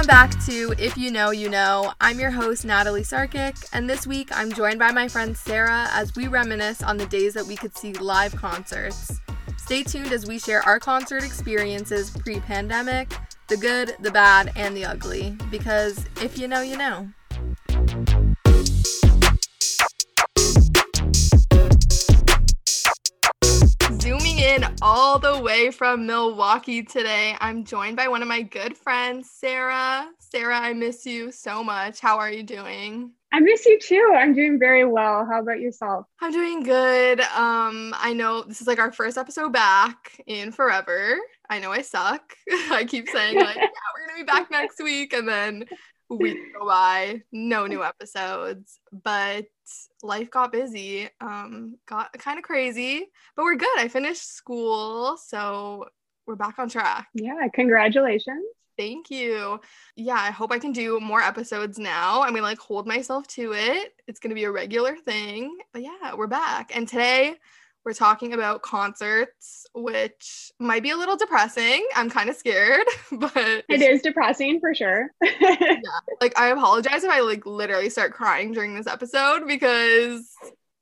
Welcome back to If You Know, You Know. I'm your host, Natalie Sarkic, and this week I'm joined by my friend Sarah as we reminisce on the days that we could see live concerts. Stay tuned as we share our concert experiences pre pandemic, the good, the bad, and the ugly, because if you know, you know. In all the way from Milwaukee today, I'm joined by one of my good friends, Sarah. Sarah, I miss you so much. How are you doing? I miss you too. I'm doing very well. How about yourself? I'm doing good. Um, I know this is like our first episode back in forever. I know I suck. I keep saying like, yeah, we're gonna be back next week, and then weeks go by, no new episodes. But life got busy, um, got kind of crazy, but we're good. I finished school, so we're back on track. Yeah, congratulations. Thank you. Yeah, I hope I can do more episodes now. I'm gonna like hold myself to it. It's gonna be a regular thing. But yeah, we're back. And today we're talking about concerts, which might be a little depressing. I'm kind of scared, but it is depressing for sure. yeah. Like I apologize if I like literally start crying during this episode because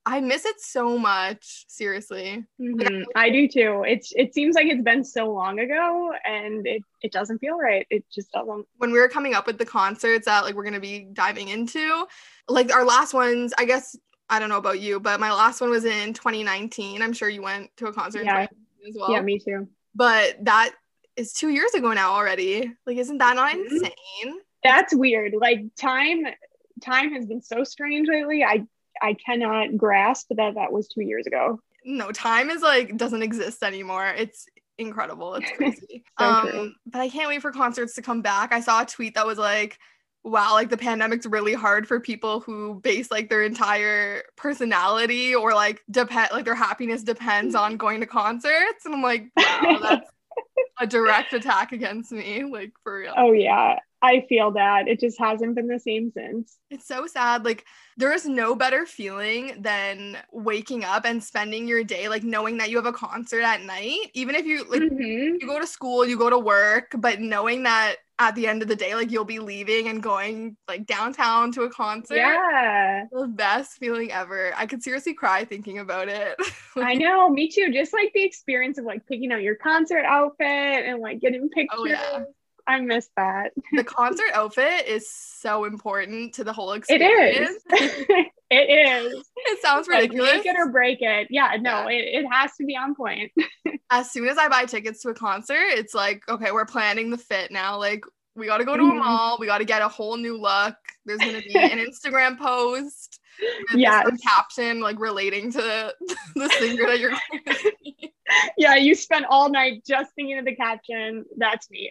I miss it so much. Seriously. Mm-hmm. I do too. It's it seems like it's been so long ago and it, it doesn't feel right. It just doesn't. When we were coming up with the concerts that like we're gonna be diving into, like our last ones, I guess I don't know about you, but my last one was in 2019. I'm sure you went to a concert yeah. as well. Yeah, me too. But that is two years ago now already. Like, isn't that not mm-hmm. insane? That's weird. Like time, time has been so strange lately. I I cannot grasp that that was two years ago. No, time is like doesn't exist anymore. It's incredible. It's crazy. so um, but I can't wait for concerts to come back. I saw a tweet that was like wow, like the pandemic's really hard for people who base like their entire personality or like depend like their happiness depends on going to concerts. And I'm like, wow, that's a direct attack against me, like for real. Oh yeah. I feel that. It just hasn't been the same since. It's so sad. Like there is no better feeling than waking up and spending your day like knowing that you have a concert at night. Even if you like mm-hmm. you go to school, you go to work, but knowing that at the end of the day, like you'll be leaving and going like downtown to a concert. Yeah. The best feeling ever. I could seriously cry thinking about it. I know, me too. Just like the experience of like picking out your concert outfit and like getting pictures. Oh, yeah. I miss that. The concert outfit is so important to the whole experience. It is. it is. It sounds ridiculous. Like, make it or break it. Yeah, no, yeah. It, it has to be on point. as soon as I buy tickets to a concert, it's like, okay, we're planning the fit now. Like, we got to go to mm-hmm. a mall. We got to get a whole new look. There's going to be an Instagram post. Yeah. Caption like relating to the singer that you're going to see. Yeah, you spent all night just thinking of the caption. That's me.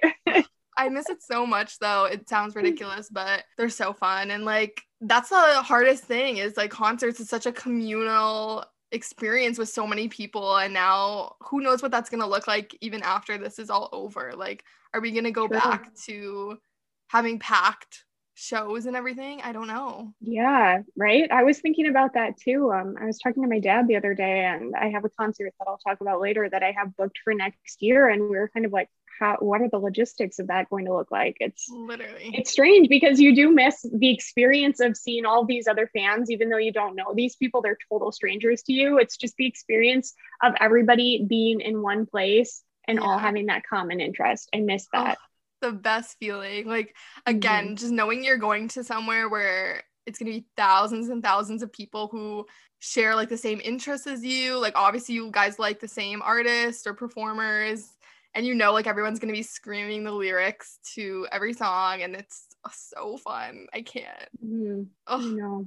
I miss it so much though. It sounds ridiculous, but they're so fun. And like that's the hardest thing is like concerts is such a communal experience with so many people and now who knows what that's going to look like even after this is all over. Like are we going to go back to having packed shows and everything? I don't know. Yeah, right? I was thinking about that too. Um I was talking to my dad the other day and I have a concert that I'll talk about later that I have booked for next year and we were kind of like how what are the logistics of that going to look like? It's literally. it's strange because you do miss the experience of seeing all these other fans even though you don't know these people they're total strangers to you. It's just the experience of everybody being in one place and yeah. all having that common interest. I miss oh, that. oh, the best feeling. Like again mm-hmm. just knowing you're going to somewhere where it's going to be thousands and thousands of people who share like the same interests as you. Like obviously you guys like the same artists or performers and you know like everyone's gonna be screaming the lyrics to every song and it's so fun. I can't. Mm, oh no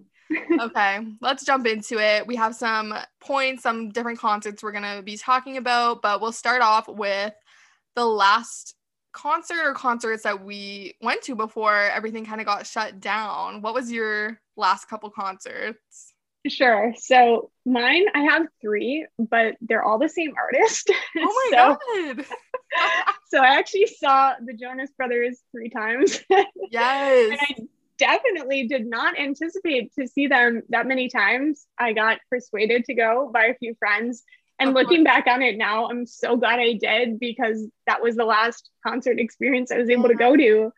okay let's jump into it. We have some points some different concerts we're gonna be talking about but we'll start off with the last concert or concerts that we went to before everything kind of got shut down. What was your last couple concerts Sure. So mine, I have three, but they're all the same artist. Oh my so, god. so I actually saw the Jonas Brothers three times. Yes. and I definitely did not anticipate to see them that many times. I got persuaded to go by a few friends. And looking back on it now, I'm so glad I did because that was the last concert experience I was able to mm-hmm. go to.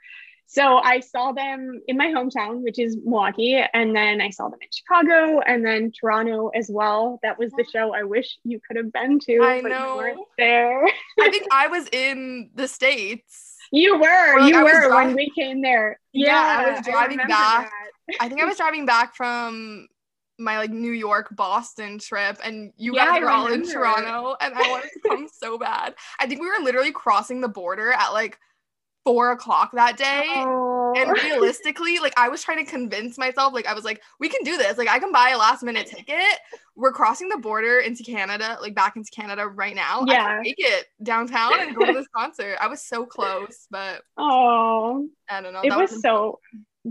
So I saw them in my hometown, which is Milwaukee, and then I saw them in Chicago and then Toronto as well. That was the show I wish you could have been to, I but you know. weren't there. I think I was in the States. You were, like, you I were driving- when we came there. Yeah, I was driving remember back. that. I think I was driving back from my like New York Boston trip and you Yeah, guys were all in. Toronto and I wanted to come so bad. I think we were literally crossing the border at like four o'clock that day. Oh. And realistically, like I was trying to convince myself, like I was like, we can do this. Like I can buy a last minute ticket. We're crossing the border into Canada, like back into Canada right now. I Yeah. can make it downtown and go to this concert. I was so close, but oh, I don't know. it was was so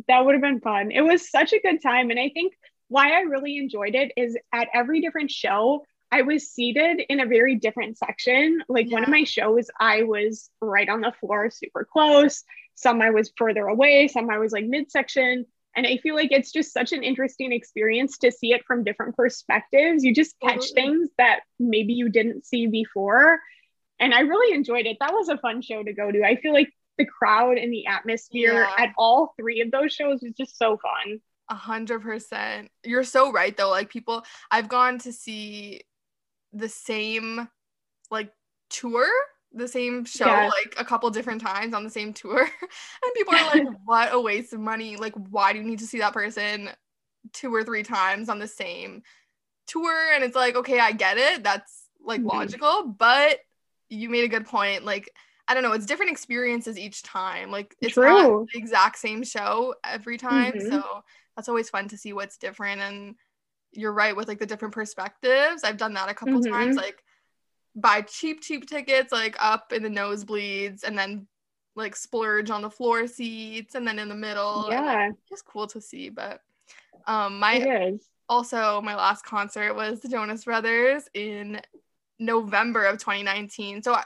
that would have been fun. It was such a good time. And I think why I really enjoyed it is at every different show, I was seated in a very different section. Like one of my shows, I was right on the floor, super close. Some I was further away, some I was like midsection. And I feel like it's just such an interesting experience to see it from different perspectives. You just catch Totally. things that maybe you didn't see before. And I really enjoyed it. That was a fun show to go to. I feel like the crowd and the atmosphere Yeah. at all three of those shows was just so fun. A hundred percent. You're so right though. Like people, I've gone to see the same like tour, the same show, Yeah. like a couple different times on the same tour. and people are like, what a waste of money. Like, why do you need to see that person two or three times on the same tour? And it's like, okay, I get it. That's like Mhm. logical, but you made a good point. Like, I don't know, it's different experiences each time. Like it's not the exact same show every time. Mhm. So that's always fun to see what's different. And you're right with like the different perspectives. I've done that a couple Mhm. times, like buy cheap, cheap tickets, like up in the nosebleeds, and then like splurge on the floor seats and then in the middle. and, like, Yeah, it's just cool to see. But um my also my last concert was the Jonas Brothers in November of 2019. So I,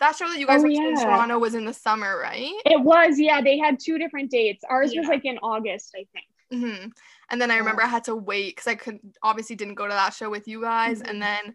that show that you guys Oh, went to in. Toronto was in the summer, right? It was, yeah. They had two different dates. Ours was like in August, I think. Hmm And then I remember I had to wait because I could obviously didn't go to that show with you guys, Mhm. and then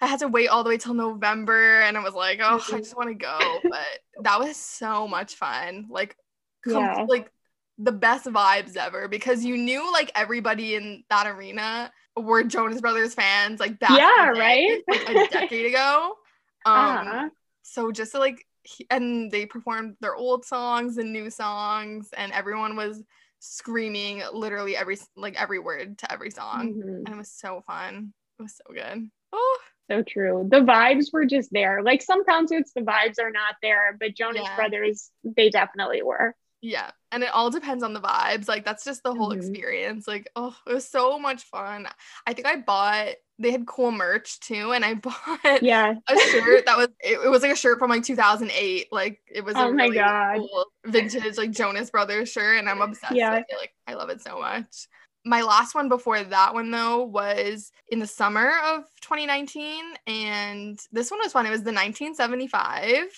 I had to wait all the way till November, and I was like, oh, I Mhm. just want to go, but that was so much fun, like, com- Yeah. like the best vibes ever because you knew like everybody in that arena were Jonas Brothers fans, like back in Yeah, day, right? like a decade ago. Um, Uh-huh. so just to like he- and they performed their old songs and new songs and everyone was screaming literally every like every word to every song Mhm. and it was so fun it was so good oh So true. The vibes were just there. Like some concerts, the vibes are not there, but Jonas Yeah. Brothers, they definitely were. yeah and it all depends on the vibes like that's just the whole Mhm. experience like oh it was so much fun i think i bought they had cool merch too and i bought Yeah. a shirt that was it, it was like a shirt from like 2008 like it was a Oh my really God. cool vintage like jonas brothers shirt and i'm obsessed Yeah. with it like i love it so much my last one before that one though was in the summer of 2019 and this one was fun it was the 1975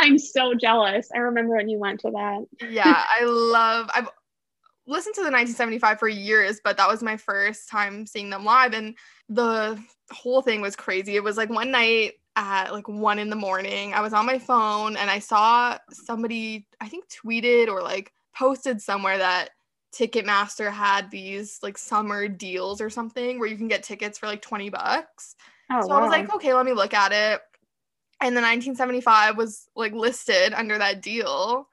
I'm so jealous. I remember when you went to that. yeah i love i've listened to the 1975 for years but that was my first time seeing them live and the whole thing was crazy it was like one night at like one in the morning i was on my phone and i saw somebody i think tweeted or like posted somewhere that ticketmaster had these like summer deals or something where you can get tickets for like 20 bucks Oh, so I was like, okay, let me look at it. And the 1975 was like listed under that deal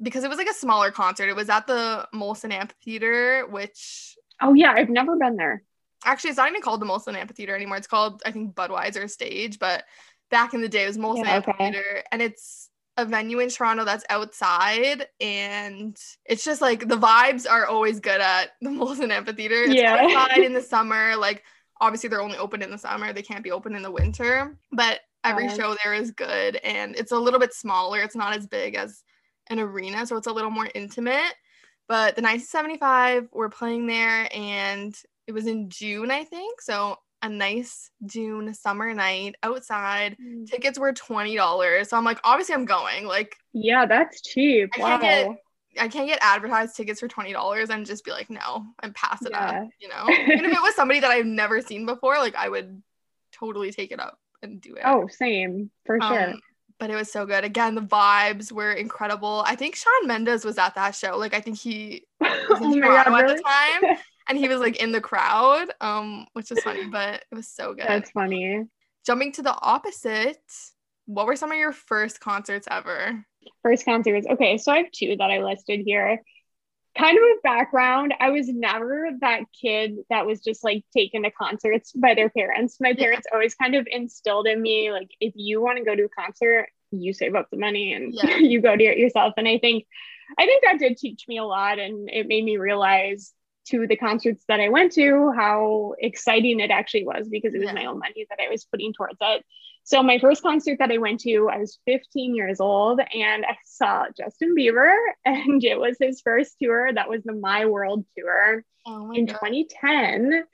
because it was like a smaller concert. It was at the Molson Amphitheater, which oh yeah, I've never been there. Actually it's not even called the Molson Amphitheater anymore. It's called I think Budweiser Stage, but back in the day it was Molson Yeah, okay. Amphitheater, and it's a venue in Toronto that's outside, and it's just like the vibes are always good at the Molson Amphitheater. It's Yeah. outside in the summer, like obviously they're only open in the summer; they can't be open in the winter, but every it. show there is good, and it's a little bit smaller. It's not as big as an arena, so it's a little more intimate. But the 1975 were playing there, and it was in June, I think. So a nice June summer night outside. Tickets were twenty dollars, so I'm like, obviously I'm going. Like Yeah, that's cheap. I wow. can't get- I can't get advertised tickets for twenty dollars and just be like, no, and pass it Yeah. up. You know, even if it was somebody that I've never seen before, like I would totally take it up and do it. oh, same for sure. Um, but it was so good. Again, the vibes were incredible. I think Shawn Mendes was at that show. Like I think he was in Oh Toronto God, at the time. And he was like in the crowd, um, which was funny, but it was so good. That's funny. Jumping to the opposite, what were some of your first concerts ever? First concerts. Okay, so I have two that I listed here. Kind of a background. I was never that kid that was just like taken to concerts by their parents. My Yeah. parents always kind of instilled in me like if you want to go to a concert, you save up the money and Yeah. you go to it yourself. And I think I think that did teach me a lot and it made me realize to the concerts that I went to how exciting it actually was because it was Yeah. my own money that I was putting towards it. So my first concert that I went to, I was 15 years old and I saw Justin Bieber and it was his first tour. That was the My World tour Oh my in god. 2010.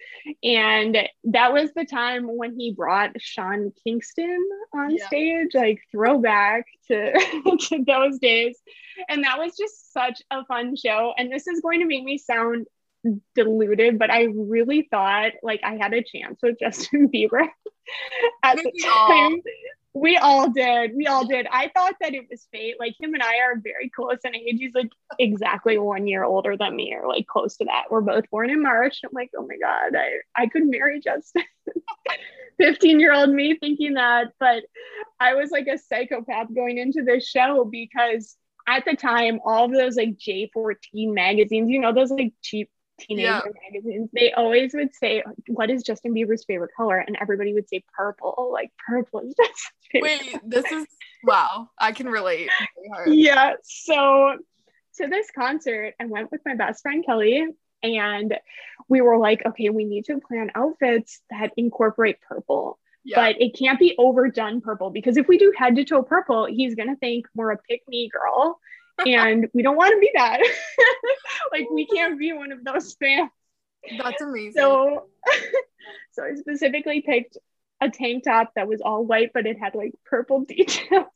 And that was the time when he brought Sean Kingston on Yeah. stage, like throwback to, to those days. And that was just such a fun show. And this is going to make me sound deluded, but I really thought like I had a chance with Justin Bieber at the think we all- time. We all did. We all did. I thought that it was fate. Like him and I are very close in age. He's like exactly one year older than me, or like close to that. We're both born in March. I'm like, oh my God, I, I could marry Justin. 15 year old me thinking that. But I was like a psychopath going into this show because at the time, all of those like J14 magazines, you know, those like cheap teenager Yeah. magazines, they always would say, What is Justin Bieber's favorite color? And everybody would say purple. Oh, like, purple is Justin's favorite Wait, this is wow. I can relate. yeah. So to this concert, I went with my best friend Kelly, and we were like, okay, we need to plan outfits that incorporate purple, Yeah. but it can't be overdone purple because if we do head to toe purple, he's gonna think we're a pick me girl. And we don't want to be that. like we can't be one of those fans. That's amazing. So, so I specifically picked a tank top that was all white, but it had like purple details.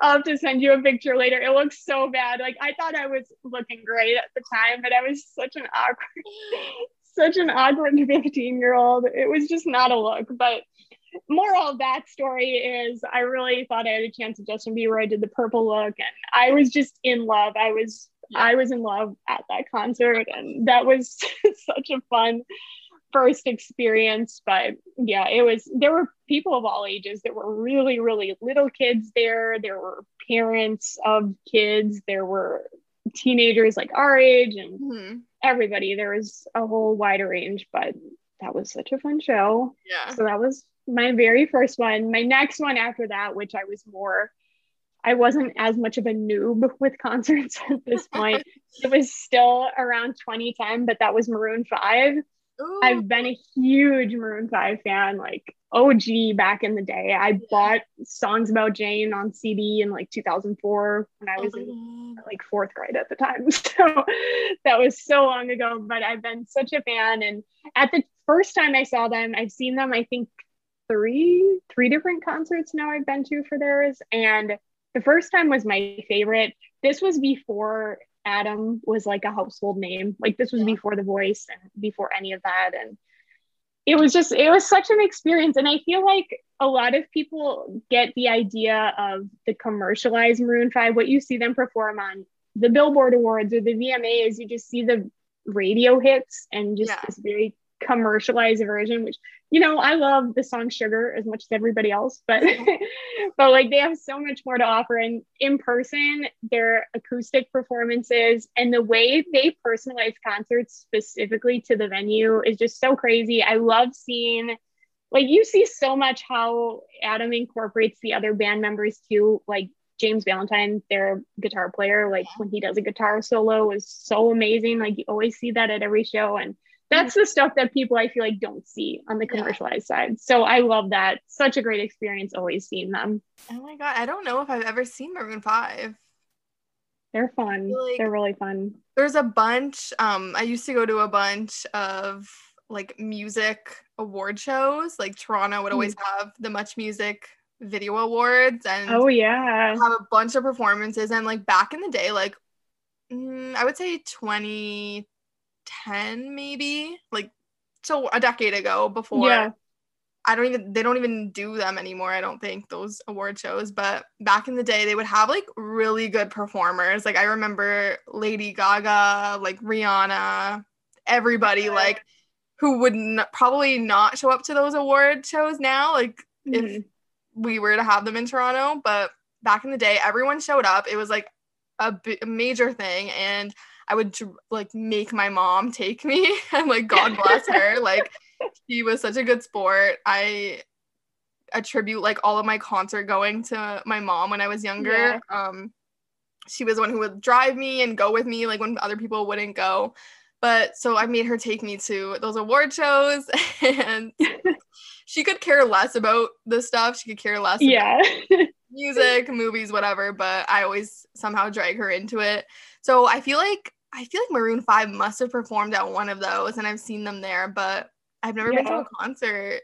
I'll have to send you a picture later. It looks so bad. Like I thought I was looking great at the time, but I was such an awkward, such an awkward 15 year old. It was just not a look. But moral of that story is I really thought I had a chance at Justin Bieber. I did the purple look and I was just in love. I was Yeah. I was in love at that concert and that was such a fun first experience. But yeah, it was there were people of all ages. There were really, really little kids there. There were parents of kids. There were teenagers like our age and Mhm. everybody. There was a whole wider range, but that was such a fun show. Yeah. So that was my very first one. My next one after that, which I was more, I wasn't as much of a noob with concerts at this point. it was still around 2010, but that was Maroon 5. Ooh. I've been a huge Maroon 5 fan, like OG back in the day. I bought Songs About Jane on CD in like 2004 when I was in like fourth grade at the time. So that was so long ago, but I've been such a fan. And at the first time I saw them, I've seen them, I think three, three different concerts now I've been to for theirs. And the first time was my favorite. This was before Adam was like a household name. Like this was before The Voice and before any of that. And it was just, it was such an experience. And I feel like a lot of people get the idea of the commercialized Maroon 5, what you see them perform on the Billboard Awards or the VMAs, you just see the radio hits and just Yeah. this very commercialized version, which you know, I love the song Sugar as much as everybody else, but but like they have so much more to offer. And in person, their acoustic performances and the way they personalize concerts specifically to the venue is just so crazy. I love seeing like you see so much how Adam incorporates the other band members too, like James Valentine, their guitar player, like when he does a guitar solo is so amazing. Like you always see that at every show. And that's the stuff that people I feel like don't see on the Yeah. commercialized side. So I love that. Such a great experience always seeing them. Oh my god, I don't know if I've ever seen Maroon 5. They're fun. like- They're really fun. There's a bunch, um, I used to go to a bunch of like music award shows. Like Toronto would always have the Much Music Video Awards and Oh yeah. have a bunch of performances. And like back in the day, like mm, I would say 2010 maybe, like so a decade ago before Yeah. I don't even they don't even do them anymore. I don't think those award shows, but back in the day they would have like really good performers. Like I remember Lady Gaga, like Rihanna, everybody yeah. like who would probably not show up to those award shows now like mm-hmm. if we were to have them in Toronto, but back in the day everyone showed up. It was like a, b- a major thing and I would like make my mom take me and like God bless her. like she was such a good sport. I attribute like all of my concert going to my mom when I was younger. Yeah. Um she was the one who would drive me and go with me like when other people wouldn't go. But so I made her take me to those award shows and she could care less about the stuff. She could care less yeah. music, movies, whatever, but I always somehow drag her into it. So I feel like I feel like Maroon 5 must have performed at one of those and I've seen them there, but I've never yeah. been to a concert.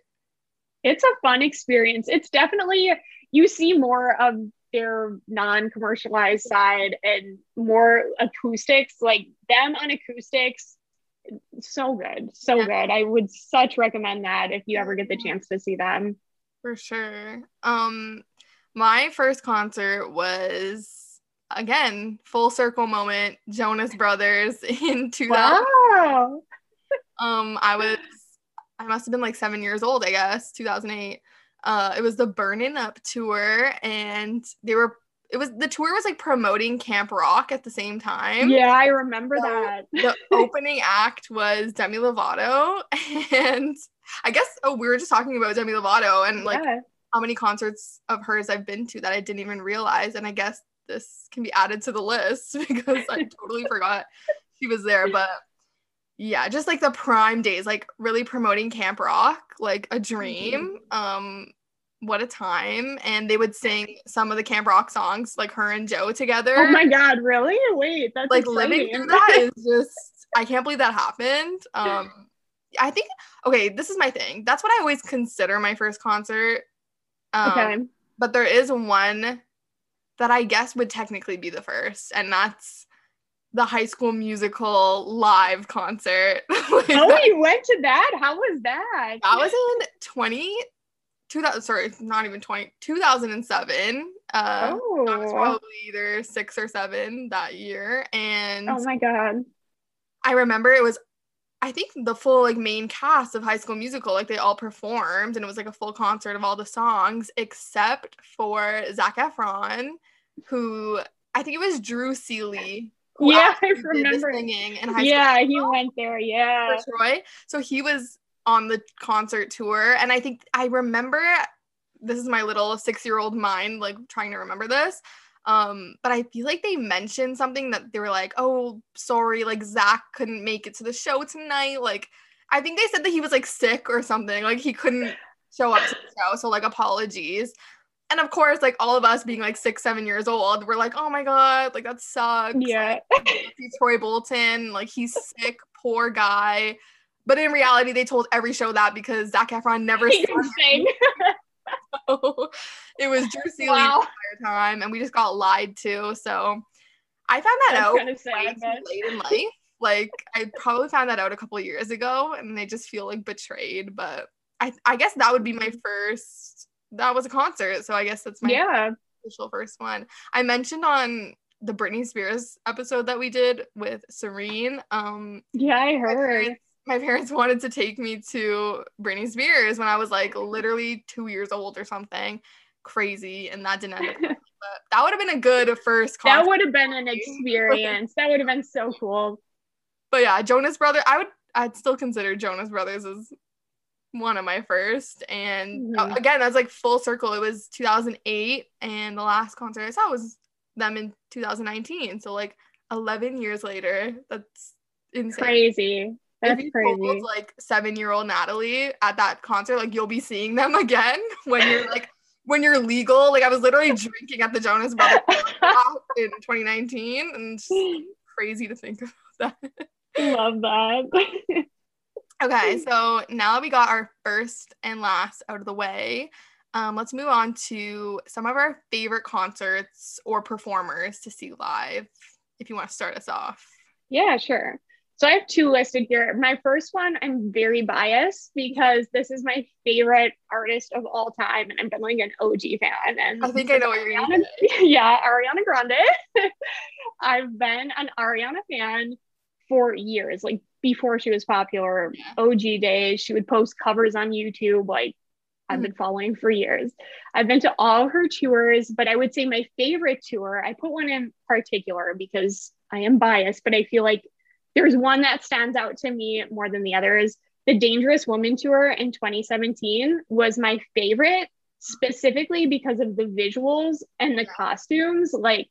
It's a fun experience. It's definitely you see more of their non-commercialized side and more acoustics, like them on acoustics. So good. So yeah. good. I would such recommend that if you ever get the chance to see them. For sure. Um my first concert was again, full circle moment, Jonas Brothers in 2000. Wow. um, I was, I must have been like seven years old, I guess, 2008. Uh, it was the Burning Up tour, and they were. It was the tour was like promoting Camp Rock at the same time. Yeah, I remember so that. the opening act was Demi Lovato, and I guess oh, we were just talking about Demi Lovato and like yeah. how many concerts of hers I've been to that I didn't even realize, and I guess this can be added to the list because I totally forgot she was there. But yeah, just like the prime days, like really promoting Camp Rock, like a dream. Mm-hmm. Um, what a time. And they would sing some of the Camp Rock songs, like her and Joe together. Oh my god, really? Wait, that's like exciting. living through that is just I can't believe that happened. Um I think okay, this is my thing. That's what I always consider my first concert. Um, okay. But there is one that I guess would technically be the first, and that's the High School Musical live concert. like oh, that, you went to that? How was that? That was in 20, 2000, sorry, not even 20, 2007. Uh, oh. I was probably either six or seven that year. And oh my God. I remember it was I think the full like main cast of High School Musical, like they all performed, and it was like a full concert of all the songs except for Zac Efron, who I think it was Drew Seeley. Yeah, I remember singing in High Yeah, he went there. Yeah, for Troy. So he was on the concert tour, and I think I remember. This is my little six-year-old mind, like trying to remember this. Um, but I feel like they mentioned something that they were like, oh, sorry, like Zac couldn't make it to the show tonight. Like, I think they said that he was like sick or something, like he couldn't show up to the show. So, like, apologies. And of course, like all of us being like six, seven years old, we're like, oh my God, like that sucks. Yeah. Troy Bolton, like he's sick, poor guy. But in reality, they told every show that because Zac Efron never sang. so it was Drew Seeley wow. The time, and we just got lied to. So I found that That's out kind of sad, late in life. Like I probably found that out a couple years ago, and they just feel like betrayed. But I, I guess that would be my first. That was a concert, so I guess that's my yeah official first one. I mentioned on the Britney Spears episode that we did with Serene. Um, yeah, I heard my parents wanted to take me to Britney Spears when I was like literally two years old or something. Crazy, and that didn't end up. but that would have been a good first. That would have been an experience. that would have been so cool. But yeah, Jonas Brothers. I would. I'd still consider Jonas Brothers as one of my first. And uh, mm-hmm. again, that's like full circle. It was 2008, and the last concert I saw was them in 2019. So like 11 years later. That's insane. Crazy. That's if crazy. Told, like seven year old Natalie at that concert, like you'll be seeing them again when you're like when you're legal. Like I was literally drinking at the Jonas Brothers in 2019, and crazy to think about that. Love that. okay, so now that we got our first and last out of the way, um, let's move on to some of our favorite concerts or performers to see live. If you want to start us off. Yeah, sure. So I have two listed here. My first one, I'm very biased because this is my favorite artist of all time, and I'm definitely an OG fan. And I think I know what you're Ariana, yeah, Ariana Grande. I've been an Ariana fan for years, like before she was popular, yeah. OG days. She would post covers on YouTube, like I've been mm-hmm. following for years. I've been to all her tours, but I would say my favorite tour, I put one in particular because I am biased, but I feel like there's one that stands out to me more than the others. The Dangerous Woman tour in 2017 was my favorite, specifically because of the visuals and the costumes. Like,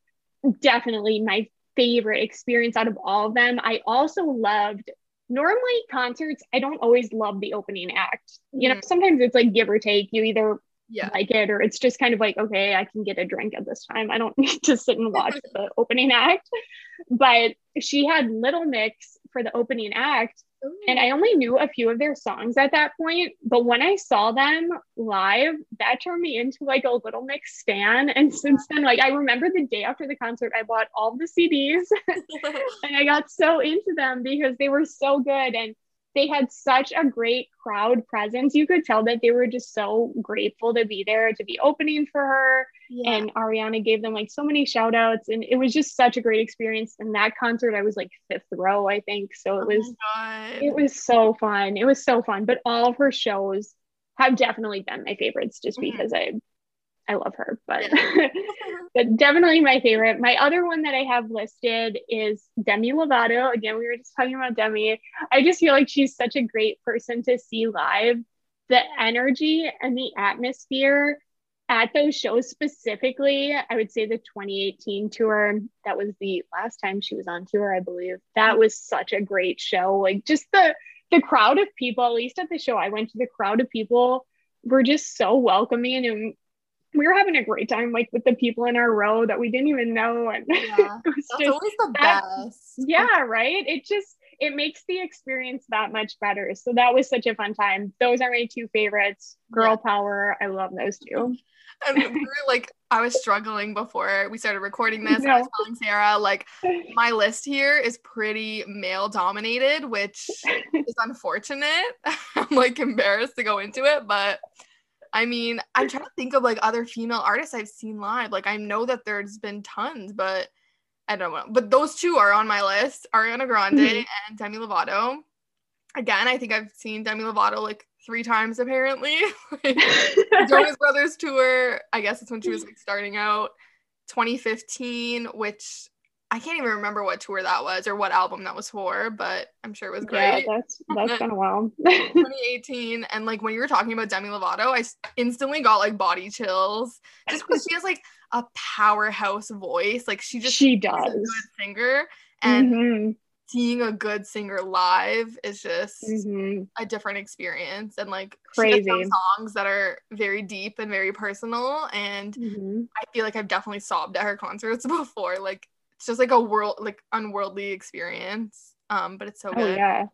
definitely my favorite experience out of all of them. I also loved normally concerts, I don't always love the opening act. You know, mm. sometimes it's like give or take. You either yeah. like it or it's just kind of like, okay, I can get a drink at this time. I don't need to sit and watch the opening act. But she had Little Mix for the opening act. Ooh. And I only knew a few of their songs at that point. But when I saw them live, that turned me into like a Little Mix stan. And since then, like I remember the day after the concert, I bought all the CDs and I got so into them because they were so good. And they had such a great crowd presence. You could tell that they were just so grateful to be there, to be opening for her. Yeah. And Ariana gave them like so many shout outs. And it was just such a great experience. And that concert, I was like fifth row, I think. So it oh was it was so fun. It was so fun. But all of her shows have definitely been my favorites just mm-hmm. because I I love her, but but definitely my favorite. My other one that I have listed is Demi Lovato. Again, we were just talking about Demi. I just feel like she's such a great person to see live. The energy and the atmosphere at those shows specifically, I would say the 2018 tour, that was the last time she was on tour, I believe. That was such a great show. Like just the the crowd of people, at least at the show I went to, the crowd of people were just so welcoming and we were having a great time like with the people in our row that we didn't even know and yeah, that's just, always the that, best. Yeah right? It just it makes the experience that much better. So that was such a fun time. Those are my two favorites. Girl yeah. power i love those two. And we were like i was struggling before we started recording this. No. i was telling sarah like my list here is pretty male dominated which is unfortunate. I'm like embarrassed to go into it but I mean, I'm trying to think of like other female artists I've seen live. Like I know that there's been tons, but I don't know. But those two are on my list: Ariana Grande mm-hmm. and Demi Lovato. Again, I think I've seen Demi Lovato like three times apparently. Jonas Brothers tour. I guess it's when she was like starting out. 2015, which I can't even remember what tour that was or what album that was for, but I'm sure it was great. Yeah, that's that's been a while. 2018, and like when you were talking about Demi Lovato, I instantly got like body chills just because she has like a powerhouse voice. Like she just she does a good singer, and mm-hmm. seeing a good singer live is just mm-hmm. a different experience. And like crazy songs that are very deep and very personal. And mm-hmm. I feel like I've definitely sobbed at her concerts before. Like it's just like a world like unworldly experience. Um, but it's so oh, good. Oh, yeah.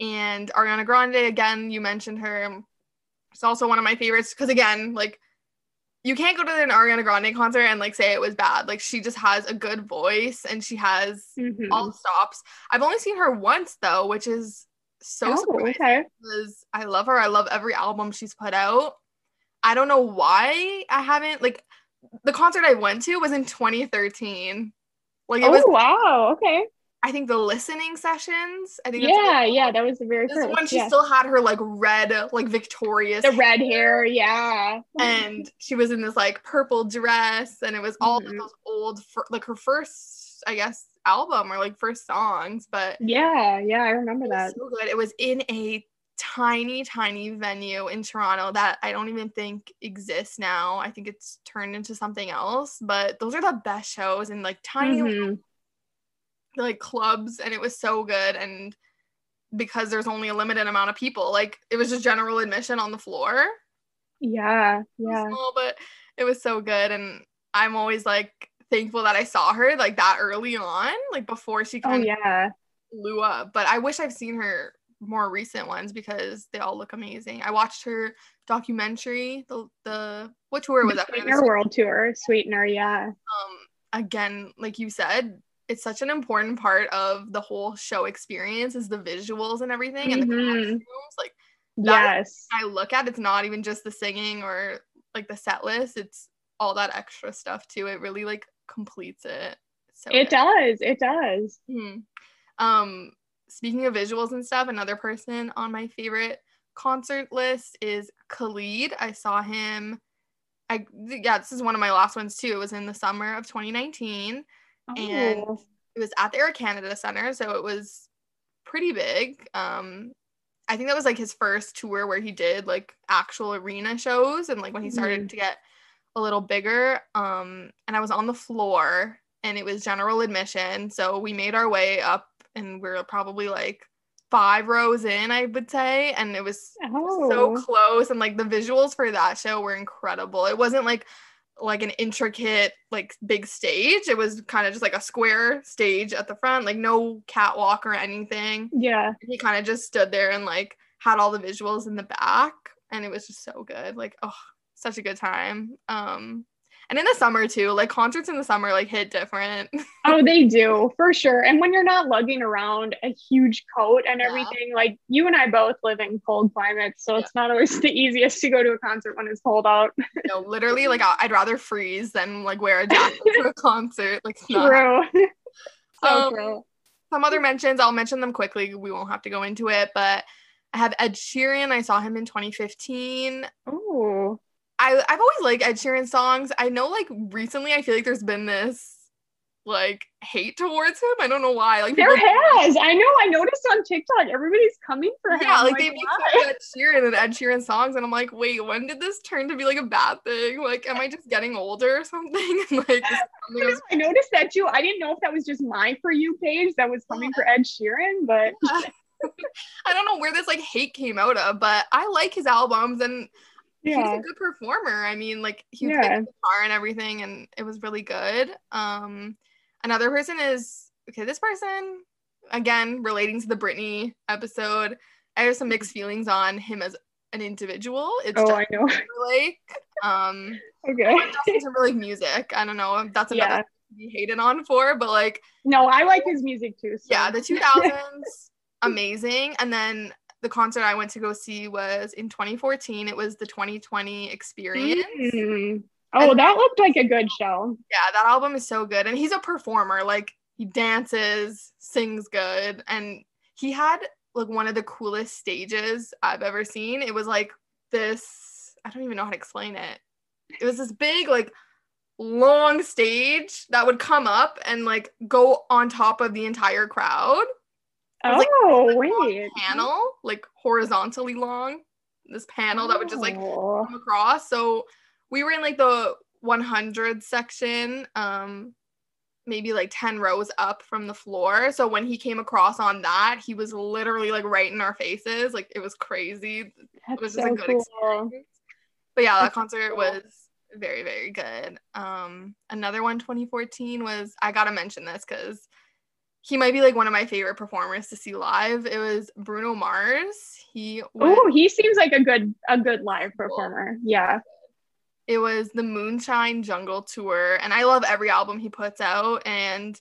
And Ariana Grande, again, you mentioned her. It's also one of my favorites because again, like you can't go to an Ariana Grande concert and like say it was bad. Like she just has a good voice and she has mm-hmm. all stops. I've only seen her once though, which is so oh, surprising okay. because I love her. I love every album she's put out. I don't know why I haven't like the concert I went to was in 2013. Like it oh, was wow, okay. I think the listening sessions. I think yeah, yeah, that was the very this first. one. she yeah. still had her like red, like victorious, the red hair, yeah. And she was in this like purple dress, and it was all mm-hmm. those old, like her first, I guess, album or like first songs. But yeah, yeah, I remember that. So good. It was in a tiny, tiny venue in Toronto that I don't even think exists now. I think it's turned into something else, but those are the best shows and like tiny mm-hmm. like clubs and it was so good and because there's only a limited amount of people, like it was just general admission on the floor. Yeah, yeah. Small, but it was so good and I'm always like thankful that I saw her like that early on, like before she kind oh, yeah. blew up. But I wish I've seen her more recent ones because they all look amazing. I watched her documentary, the the what tour was that? Sweetener World Tour, Sweetener, yeah. Um, again, like you said, it's such an important part of the whole show experience is the visuals and everything and the Mhm. costumes. Like Yes. I look at, it's not even just the singing or like the set list. It's all that extra stuff too. It really like completes it. So It good. does. It does. Mhm. Um, speaking of visuals and stuff, another person on my favorite concert list is Khalid. I saw him. I yeah, this is one of my last ones too. It was in the summer of 2019. And Oh. It was at the Air Canada Center, so it was pretty big. Um, I think that was like his first tour where he did like actual arena shows, and like when he started Mhm. to get a little bigger. Um, and I was on the floor, and it was general admission, so we made our way up, and we are probably like five rows in, I would say, and it was Oh. so close and like the visuals for that show were incredible. It wasn't like like an intricate like big stage. It was kind of just like a square stage at the front like no catwalk or anything. Yeah. he kind of just stood there and like had all the visuals in the back and it was just so good. Like oh such a good time. Um and in the summer too like concerts in the summer like hit different Oh, they do for sure. And when you're not lugging around a huge coat and Yeah. everything, like you and I both live in cold climates, so it's not always the easiest to go to a concert when it's cold out. no literally like i'd rather freeze than like wear a jacket to a concert like not True. so Um, true. some other mentions i'll mention them quickly we won't have to go into it but i have ed sheeran i saw him in 2015 Oh, I, i've always liked ed sheeran songs i know like recently i feel like there's been this like hate towards him i don't know why like there people- has. I know. I noticed on TikTok, everybody's coming for him. yeah, like, they make fun of Ed Sheeran and Ed Sheeran songs, and I'm like, wait, when did this turn to be like a bad thing? Like, am I just getting older or something? And like, was I noticed that too. I didn't know if that was just my for you page that was coming for Ed Sheeran, but I don't know where this like hate came out of, but I like his albums and he's a good performer. I mean, like he Yeah. played the guitar and everything, and it was really good. Um, another person is okay. This person, again, relating to the Britney episode, I have some mixed feelings on him as an individual. It's Oh, Justin I know. Timberlake. Um, Okay. Justin Timberlake music. I don't know. That's another Yeah. thing to be hated on for, but like No, I like his music too. So. yeah, the 2000s, amazing. And then the concert I went to go see was in 2014. It was the 2020 experience. Mm. Oh, that looked like a good show. Yeah, that album is so good. And he's a performer. Like he dances, sings good. And he had like one of the coolest stages I've ever seen. It was like this, I don't even know how to explain it. It was this big, like long stage that would come up and like go on top of the entire crowd. It Oh, like, wait. panel, like horizontally long. This panel that would just like Oh. come across. So we were in like the 100 section, um, maybe like 10 rows up from the floor. So when he came across on that, he was literally like right in our faces. Like it was crazy. It That's was just so a good cool. experience. But yeah, that That's so concert cool. was very, very good. Um, another one 2014 was I gotta mention this because he might be like one of my favorite performers to see live. It was Bruno Mars. He Oh, he seems like a good a good live performer. Yeah. it was the Moonshine Jungle Tour, and I love every album he puts out. And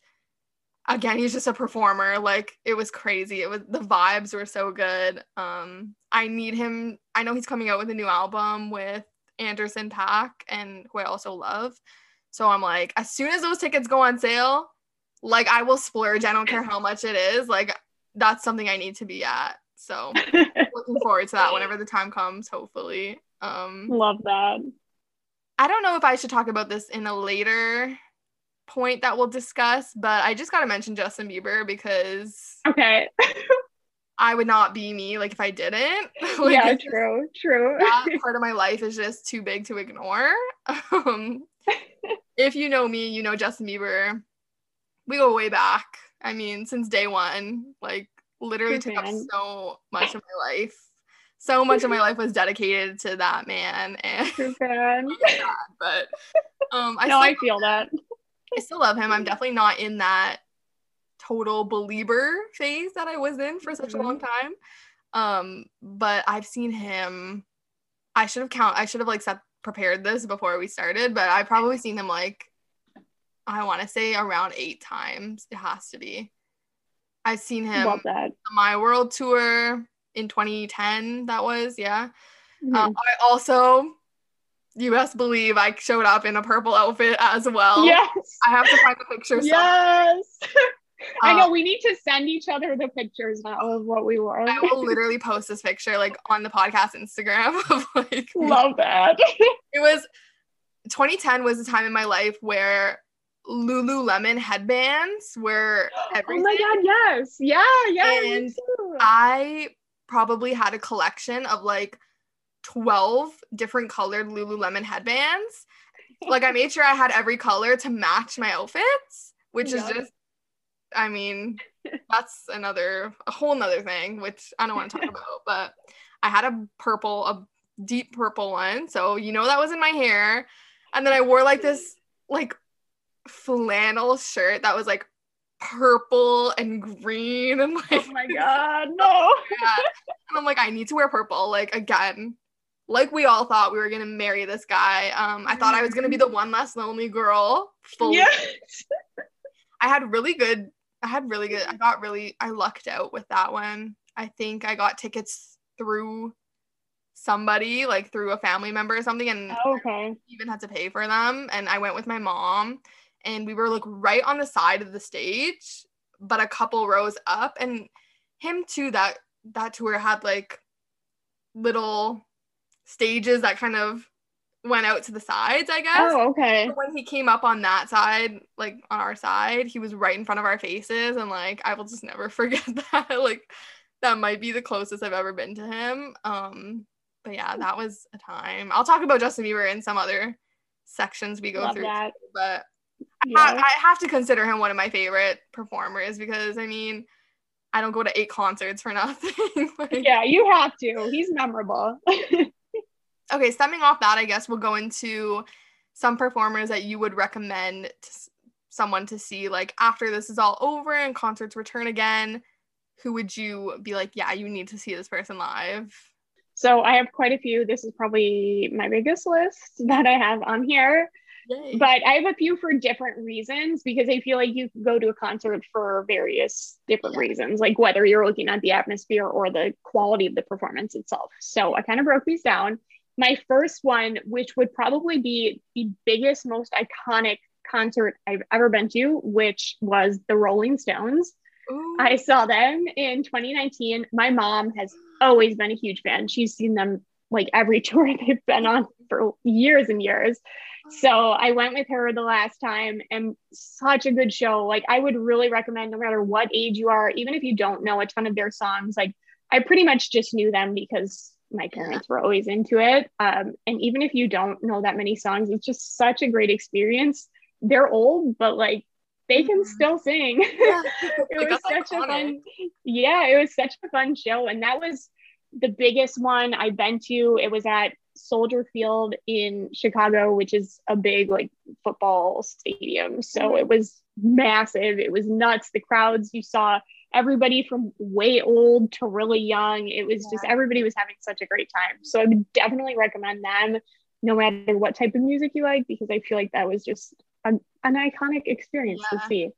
again, he's just a performer. Like it was crazy. It was the vibes were so good. Um, I need him. I know he's coming out with a new album with Anderson .Paak, and who I also love. So I'm like, as soon as those tickets go on sale, like I will splurge. I don't care how much it is. Like that's something I need to be at. So looking forward to that whenever the time comes. Hopefully. Um, Love that. I don't know if I should talk about this in a later point that we'll discuss, but I just got to mention Justin Bieber because Okay. I would not be me like if I didn't. like, yeah, it's just- true, true. that part of my life is just too big to ignore. Um, if you know me, you know Justin Bieber. We go way back. I mean, since day one, like literally True took up so much of my life. So much of my life was dedicated to that man, and True fan. but um, I no, still I feel that. I still love him. I'm definitely not in that total believer phase that I was in for such a long time. Um, but I've seen him. I should have count. I should have like set prepared this before we started, but I've probably seen him like I want to say around eight times. It has to be. I've seen him my world tour in 2010 that was yeah uh, i also you best believe i showed up in a purple outfit as well yes. i have to find the picture. Yes. I know Um, we need to send each other the pictures now of what we wore. i will literally post this picture like on the podcast instagram of like Love that. it was 2010 was the time in my life where lululemon headbands were oh my god, yes. Yeah, yeah. And. I probably had a collection of like 12 different colored Lululemon headbands. Like I made sure I had every color to match my outfits, which is just I mean, that's another a whole nother thing, which I don't want to talk about, but I had a purple, a deep purple one. So you know that was in my hair. And then I wore like this like flannel shirt that was like purple and green and like oh my god, no. yeah. And I'm like, I need to wear purple. Like again, like we all thought we were gonna marry this guy. Um, I thought I was gonna be the one less lonely girl. Fully. Yes. I had really good. I had really good. I got really. I lucked out with that one. I think I got tickets through somebody, like through a family member or something, and Okay. even had to pay for them. And I went with my mom, and we were like right on the side of the stage, but a couple rows up. And him too. That that tour had like little stages that kind of went out to the sides, I guess. Oh, okay. When he came up on that side, like on our side, he was right in front of our faces, and like I will just never forget that. like that might be the closest I've ever been to him. Um, but yeah, that was a time. I'll talk about Justin Bieber in some other sections we go Love through, that. but Yeah. I have to consider him one of my favorite performers because I mean, I don't go to eight concerts for nothing. Like- yeah, you have to. He's memorable. okay, stemming off that, I guess we'll go into some performers that you would recommend to someone to see like after this is all over and concerts return again. Who would you be like, yeah, you need to see this person live? so I have quite a few. This is probably my biggest list that I have on here. Yay. but I have a few for different reasons because I feel like you can go to a concert for various different Yeah. reasons, like whether you're looking at the atmosphere or the quality of the performance itself. So I kind of broke these down. My first one, which would probably be the biggest, most iconic concert I've ever been to, which was the Rolling Stones. Ooh. I saw them in 2019. My mom has always been a huge fan. She's seen them like every tour they've been on for years and years. So I went with her the last time and such a good show. Like I would really recommend no matter what age you are, even if you don't know a ton of their songs, like I pretty much just knew them because my parents were always into it. Um, and even if you don't know that many songs, it's just such a great experience. They're old, but like they can Mhm. still sing. Yeah. it was such a fun yeah it was such a fun show and that was the biggest one i've been to it was at soldier field in chicago which is a big like football stadium so Mhm. it was massive it was nuts the crowds you saw everybody from way old to really young it was just everybody was having such a great time so i would definitely recommend them no matter what type of music you like because i feel like that was just a, an iconic experience Yeah. to see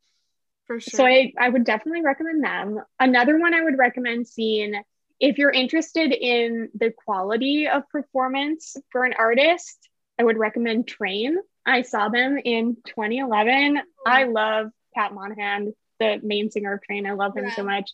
For sure. so I, I would definitely recommend them. Another one I would recommend seeing if you're interested in the quality of performance for an artist, I would recommend Train. I saw them in 2011. Hmm. I love Pat Monahan, the main singer of Train. I love him so much.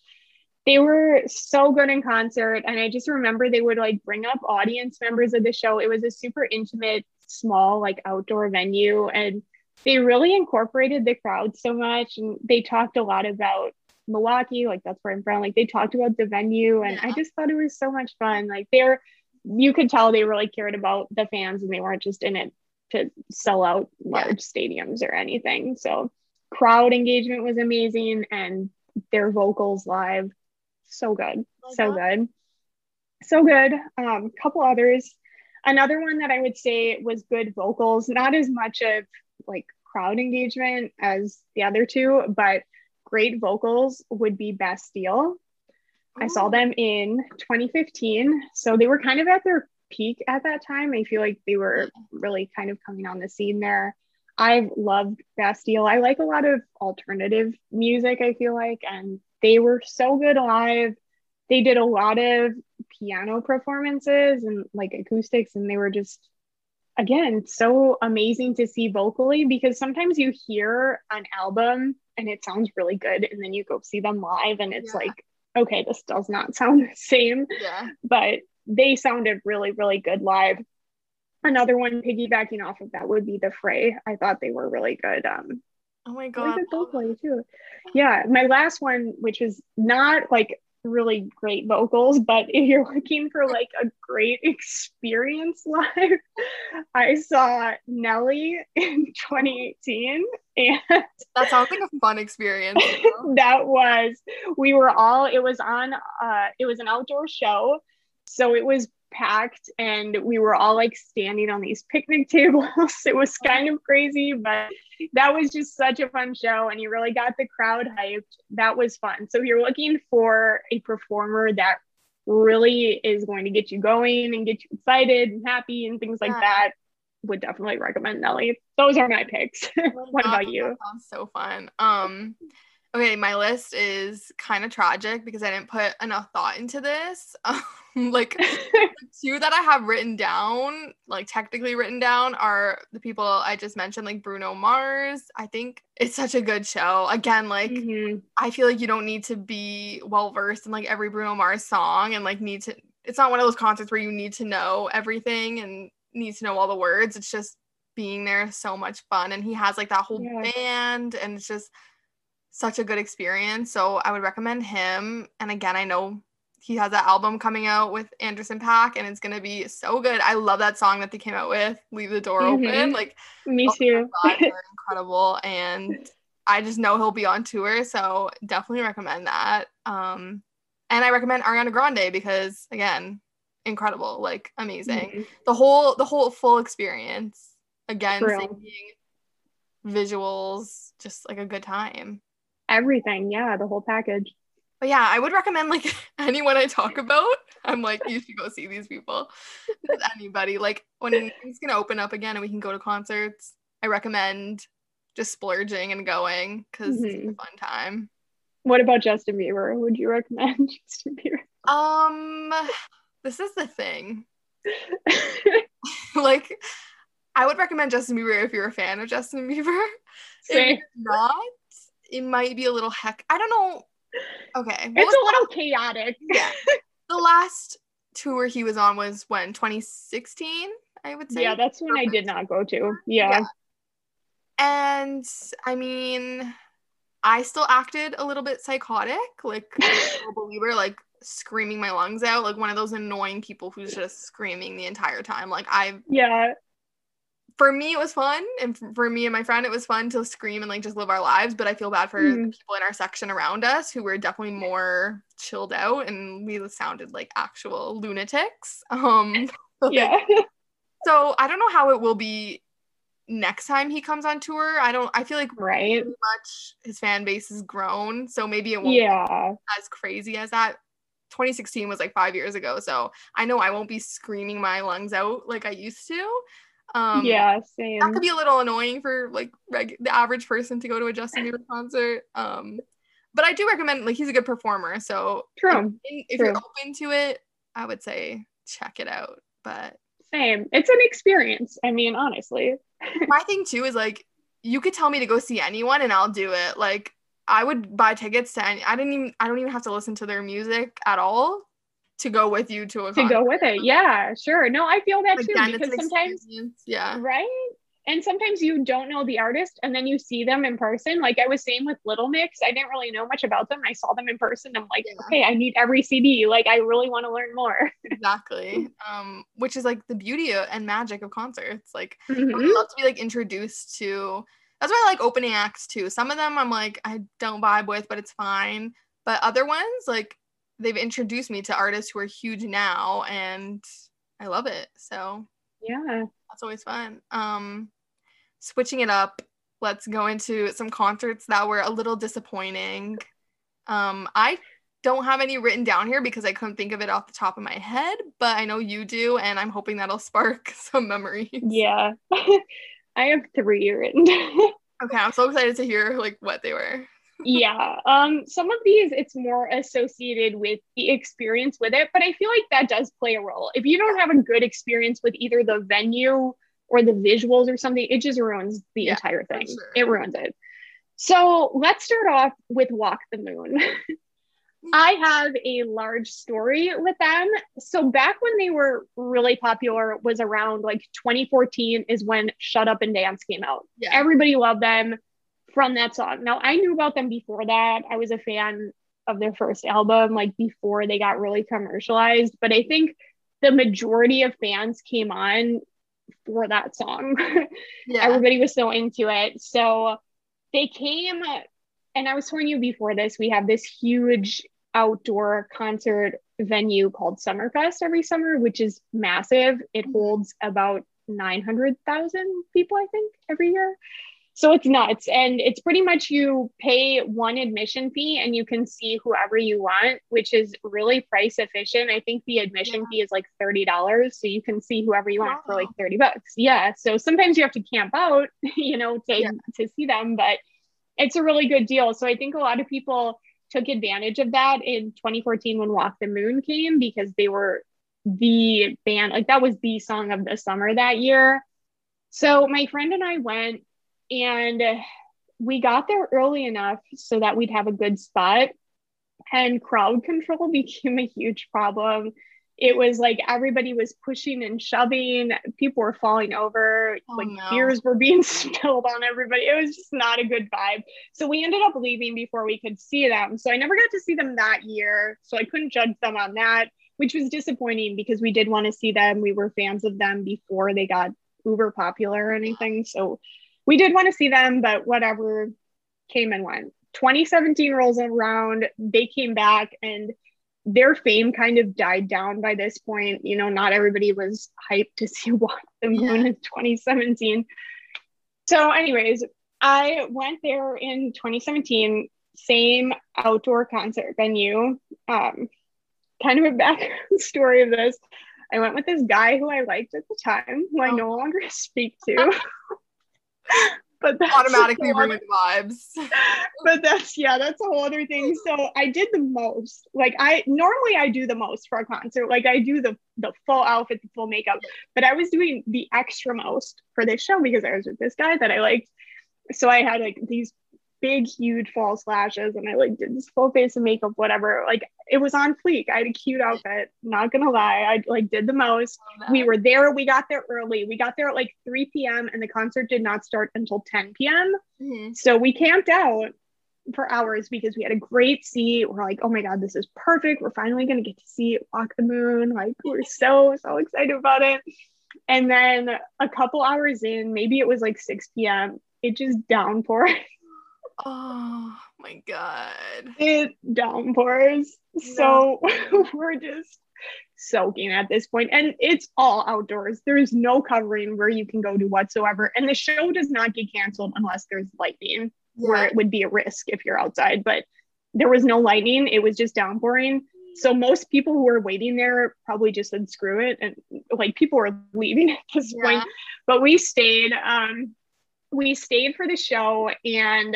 They were so good in concert. And I just remember they would like bring up audience members of the show. It was a super intimate, small, like outdoor venue. And they really incorporated the crowd so much and they talked a lot about Milwaukee, like that's where I'm from. Like they talked about the venue and I just thought it was so much fun. Like they're you could tell they really cared about the fans and they weren't just in it to sell out large stadiums or anything. So crowd engagement was amazing and their vocals live so good. Oh so my good. So good. Um couple others. Another one that I would say was good vocals, not as much of like crowd engagement as the other two, but great vocals would be Bastille. I saw oh. them in 2015. So they were kind of at their peak at that time. I feel like they were really kind of coming on the scene there. I've loved Bastille. I like a lot of alternative music, I feel like, and they were so good live. They did a lot of piano performances and like acoustics, and they were just, again, so amazing to see vocally because sometimes you hear an album and it sounds really good, and then you go see them live, and it's yeah. like, okay, this does not sound the same. Yeah. But they sounded really, really good live another one piggybacking off of that would be the fray i thought they were really good um oh my god really too yeah my last one which is not like really great vocals but if you're looking for like a great experience live i saw nelly in 2018 and that sounds like a fun experience that was we were all it was on uh it was an outdoor show so it was packed and we were all like standing on these picnic tables. it was kind of crazy, but that was just such a fun show and you really got the crowd hyped. That was fun. So if you're looking for a performer that really is going to get you going and get you excited and happy and things like yeah. that, would definitely recommend Nelly. Those are my picks. What about you? That sounds so fun. Um Okay, my list is kind of tragic because I didn't put enough thought into this. Um, like the two that I have written down, like technically written down, are the people I just mentioned, like Bruno Mars. I think it's such a good show. Again, like mm-hmm. I feel like you don't need to be well versed in like every Bruno Mars song and like need to. It's not one of those concerts where you need to know everything and need to know all the words. It's just being there so much fun, and he has like that whole yeah. band, and it's just such a good experience. So I would recommend him. And again, I know he has that album coming out with Anderson .Paak and it's gonna be so good. I love that song that they came out with, Leave the Door mm-hmm. Open. Like me oh too. God, they're incredible. And I just know he'll be on tour. So definitely recommend that. Um and I recommend Ariana Grande because again, incredible, like amazing. Mm-hmm. The whole the whole full experience. Again, singing, visuals, just like a good time everything. Yeah, the whole package. But yeah, I would recommend like anyone I talk about. I'm like, you should go see these people. anybody. Like when it's gonna open up again and we can go to concerts, I recommend just splurging and going because mm-hmm. it's a fun time. What about Justin Bieber? Would you recommend Justin Bieber? Um, this is the thing. like, I would recommend Justin Bieber if you're a fan of Justin Bieber. Same. If not, it might be a little heck. I don't know. Okay. It's a little chaotic. Yeah. the last tour he was on was when 2016, I would say. Yeah, that's when I did not go to. Yeah. yeah. And I mean, I still acted a little bit psychotic, like a believer, like screaming my lungs out, like one of those annoying people who's just screaming the entire time. Like I've Yeah for me it was fun and for me and my friend it was fun to scream and like just live our lives but i feel bad for mm. the people in our section around us who were definitely more chilled out and we sounded like actual lunatics um yeah. So i don't know how it will be next time he comes on tour. I don't i feel like right. much his fan base has grown so maybe it won't yeah. as crazy as that. 2016 was like five years ago so i know i won't be screaming my lungs out like i used to um, yeah, same. That could be a little annoying for like reg- the average person to go to a Justin Bieber concert. Um, but I do recommend like he's a good performer. So true. If, if true. you're open to it, I would say check it out. But same, it's an experience. I mean, honestly. my thing too is like you could tell me to go see anyone and I'll do it. Like I would buy tickets to any. I didn't even. I don't even have to listen to their music at all to go with you to a to go with it. Yeah, sure. No, I feel that Again, too because sometimes, yeah, right. And sometimes you don't know the artist, and then you see them in person. Like I was saying with Little Mix, I didn't really know much about them. I saw them in person. I'm like, yeah. okay, I need every CD. Like I really want to learn more. exactly. Um, which is like the beauty and magic of concerts. Like mm-hmm. I love to be like introduced to. That's why I like opening acts too. Some of them I'm like I don't vibe with, but it's fine. But other ones, like they've introduced me to artists who are huge now and I love it. So yeah, that's always fun. Um, switching it up, let's go into some concerts that were a little disappointing. Um, I don't have any written down here because I couldn't think of it off the top of my head, but I know you do, and I'm hoping that'll spark some memories. Yeah. I have three written. okay, I'm so excited to hear like what they were. Yeah. Um, some of these it's more associated with the experience with it, but I feel like that does play a role. If you don't have a good experience with either the venue or the visuals or something, it just ruins the yeah, entire thing. Sure. It ruins it. So let's start off with Walk the Moon. I have a large story with them. So back when they were really popular was around like 2014 is when Shut Up and Dance came out. Yeah. Everybody loved them from that song. Now I knew about them before that. I was a fan of their first album like before they got really commercialized, but I think the majority of fans came on for that song. Yeah. Everybody was so into it. So they came and I was telling you before this, we have this huge outdoor concert venue called Summerfest every summer, which is massive. It mm-hmm. holds about 900,000 people, I think, every year. So it's nuts. And it's pretty much you pay one admission fee and you can see whoever you want, which is really price efficient. I think the admission yeah. fee is like $30. So you can see whoever you want wow. for like 30 bucks. Yeah. So sometimes you have to camp out, you know, to, yeah. to see them, but it's a really good deal. So I think a lot of people took advantage of that in 2014 when Walk the Moon came because they were the band, like that was the song of the summer that year. So my friend and I went and we got there early enough so that we'd have a good spot. And crowd control became a huge problem. It was like everybody was pushing and shoving. People were falling over. Oh, like no. beers were being spilled on everybody. It was just not a good vibe. So we ended up leaving before we could see them. So i never got to see them that year. So i couldn't judge them on that which was disappointing because we did want to see them. We were fans of them before they got uber popular or anything. So we did want to see them but whatever came and went 2017 rolls around they came back and their fame kind of died down by this point. You know, not everybody was hyped to see the Moon in 2017. So, anyways, I went there in 2017, same outdoor concert venue. Um, kind of a background story of this. I went with this guy who I liked at the time, who I oh. no longer speak to. But that's automatically bringing vibes. but that's yeah, that's a whole other thing. So I did the most. Like I normally I do the most for a concert. Like I do the the full outfit, the full makeup. But I was doing the extra most for this show because I was with this guy that I liked. So I had like these big, huge false lashes, and I like did this full face of makeup, whatever. Like it was on fleek. I had a cute outfit. Not gonna lie, I like did the most. We were there. We got there early. We got there at like 3 p.m. and the concert did not start until 10 p.m. Mm-hmm. So we camped out for hours because we had a great seat. We're like, oh my god, this is perfect. We're finally gonna get to see Walk the Moon. Like we're so so excited about it. And then a couple hours in, maybe it was like 6 p.m. It just downpoured. Oh my god. It downpours. No. So we're just soaking at this point and it's all outdoors there's no covering where you can go to whatsoever and the show does not get canceled unless there's lightning yeah. where it would be a risk if you're outside but there was no lightning it was just downpouring so most people who were waiting there probably just said screw it and like people were leaving at this yeah. point but we stayed um we stayed for the show and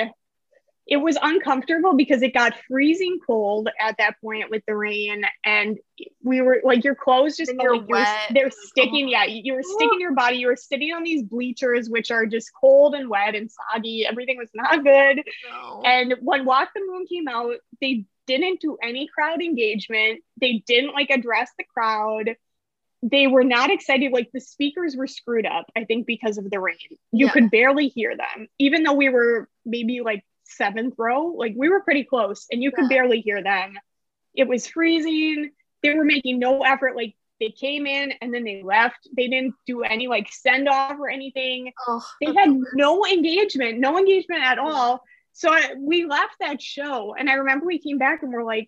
it was uncomfortable because it got freezing cold at that point with the rain and we were like your clothes just felt like were, they're sticking yeah you were sticking your body you were sitting on these bleachers which are just cold and wet and soggy everything was not good. No. and when walk the moon came out they didn't do any crowd engagement they didn't like address the crowd. They were not excited like the speakers were screwed up i think because of the rain. You yeah. could barely hear them even though we were maybe like seventh row. Like we were pretty close and you could barely hear them. It was freezing. They were making no effort. Like they came in and then they left. They didn't do any like send off or anything. Oh, they had no engagement, no engagement at all. So I, we left that show and I remember we came back and we're like,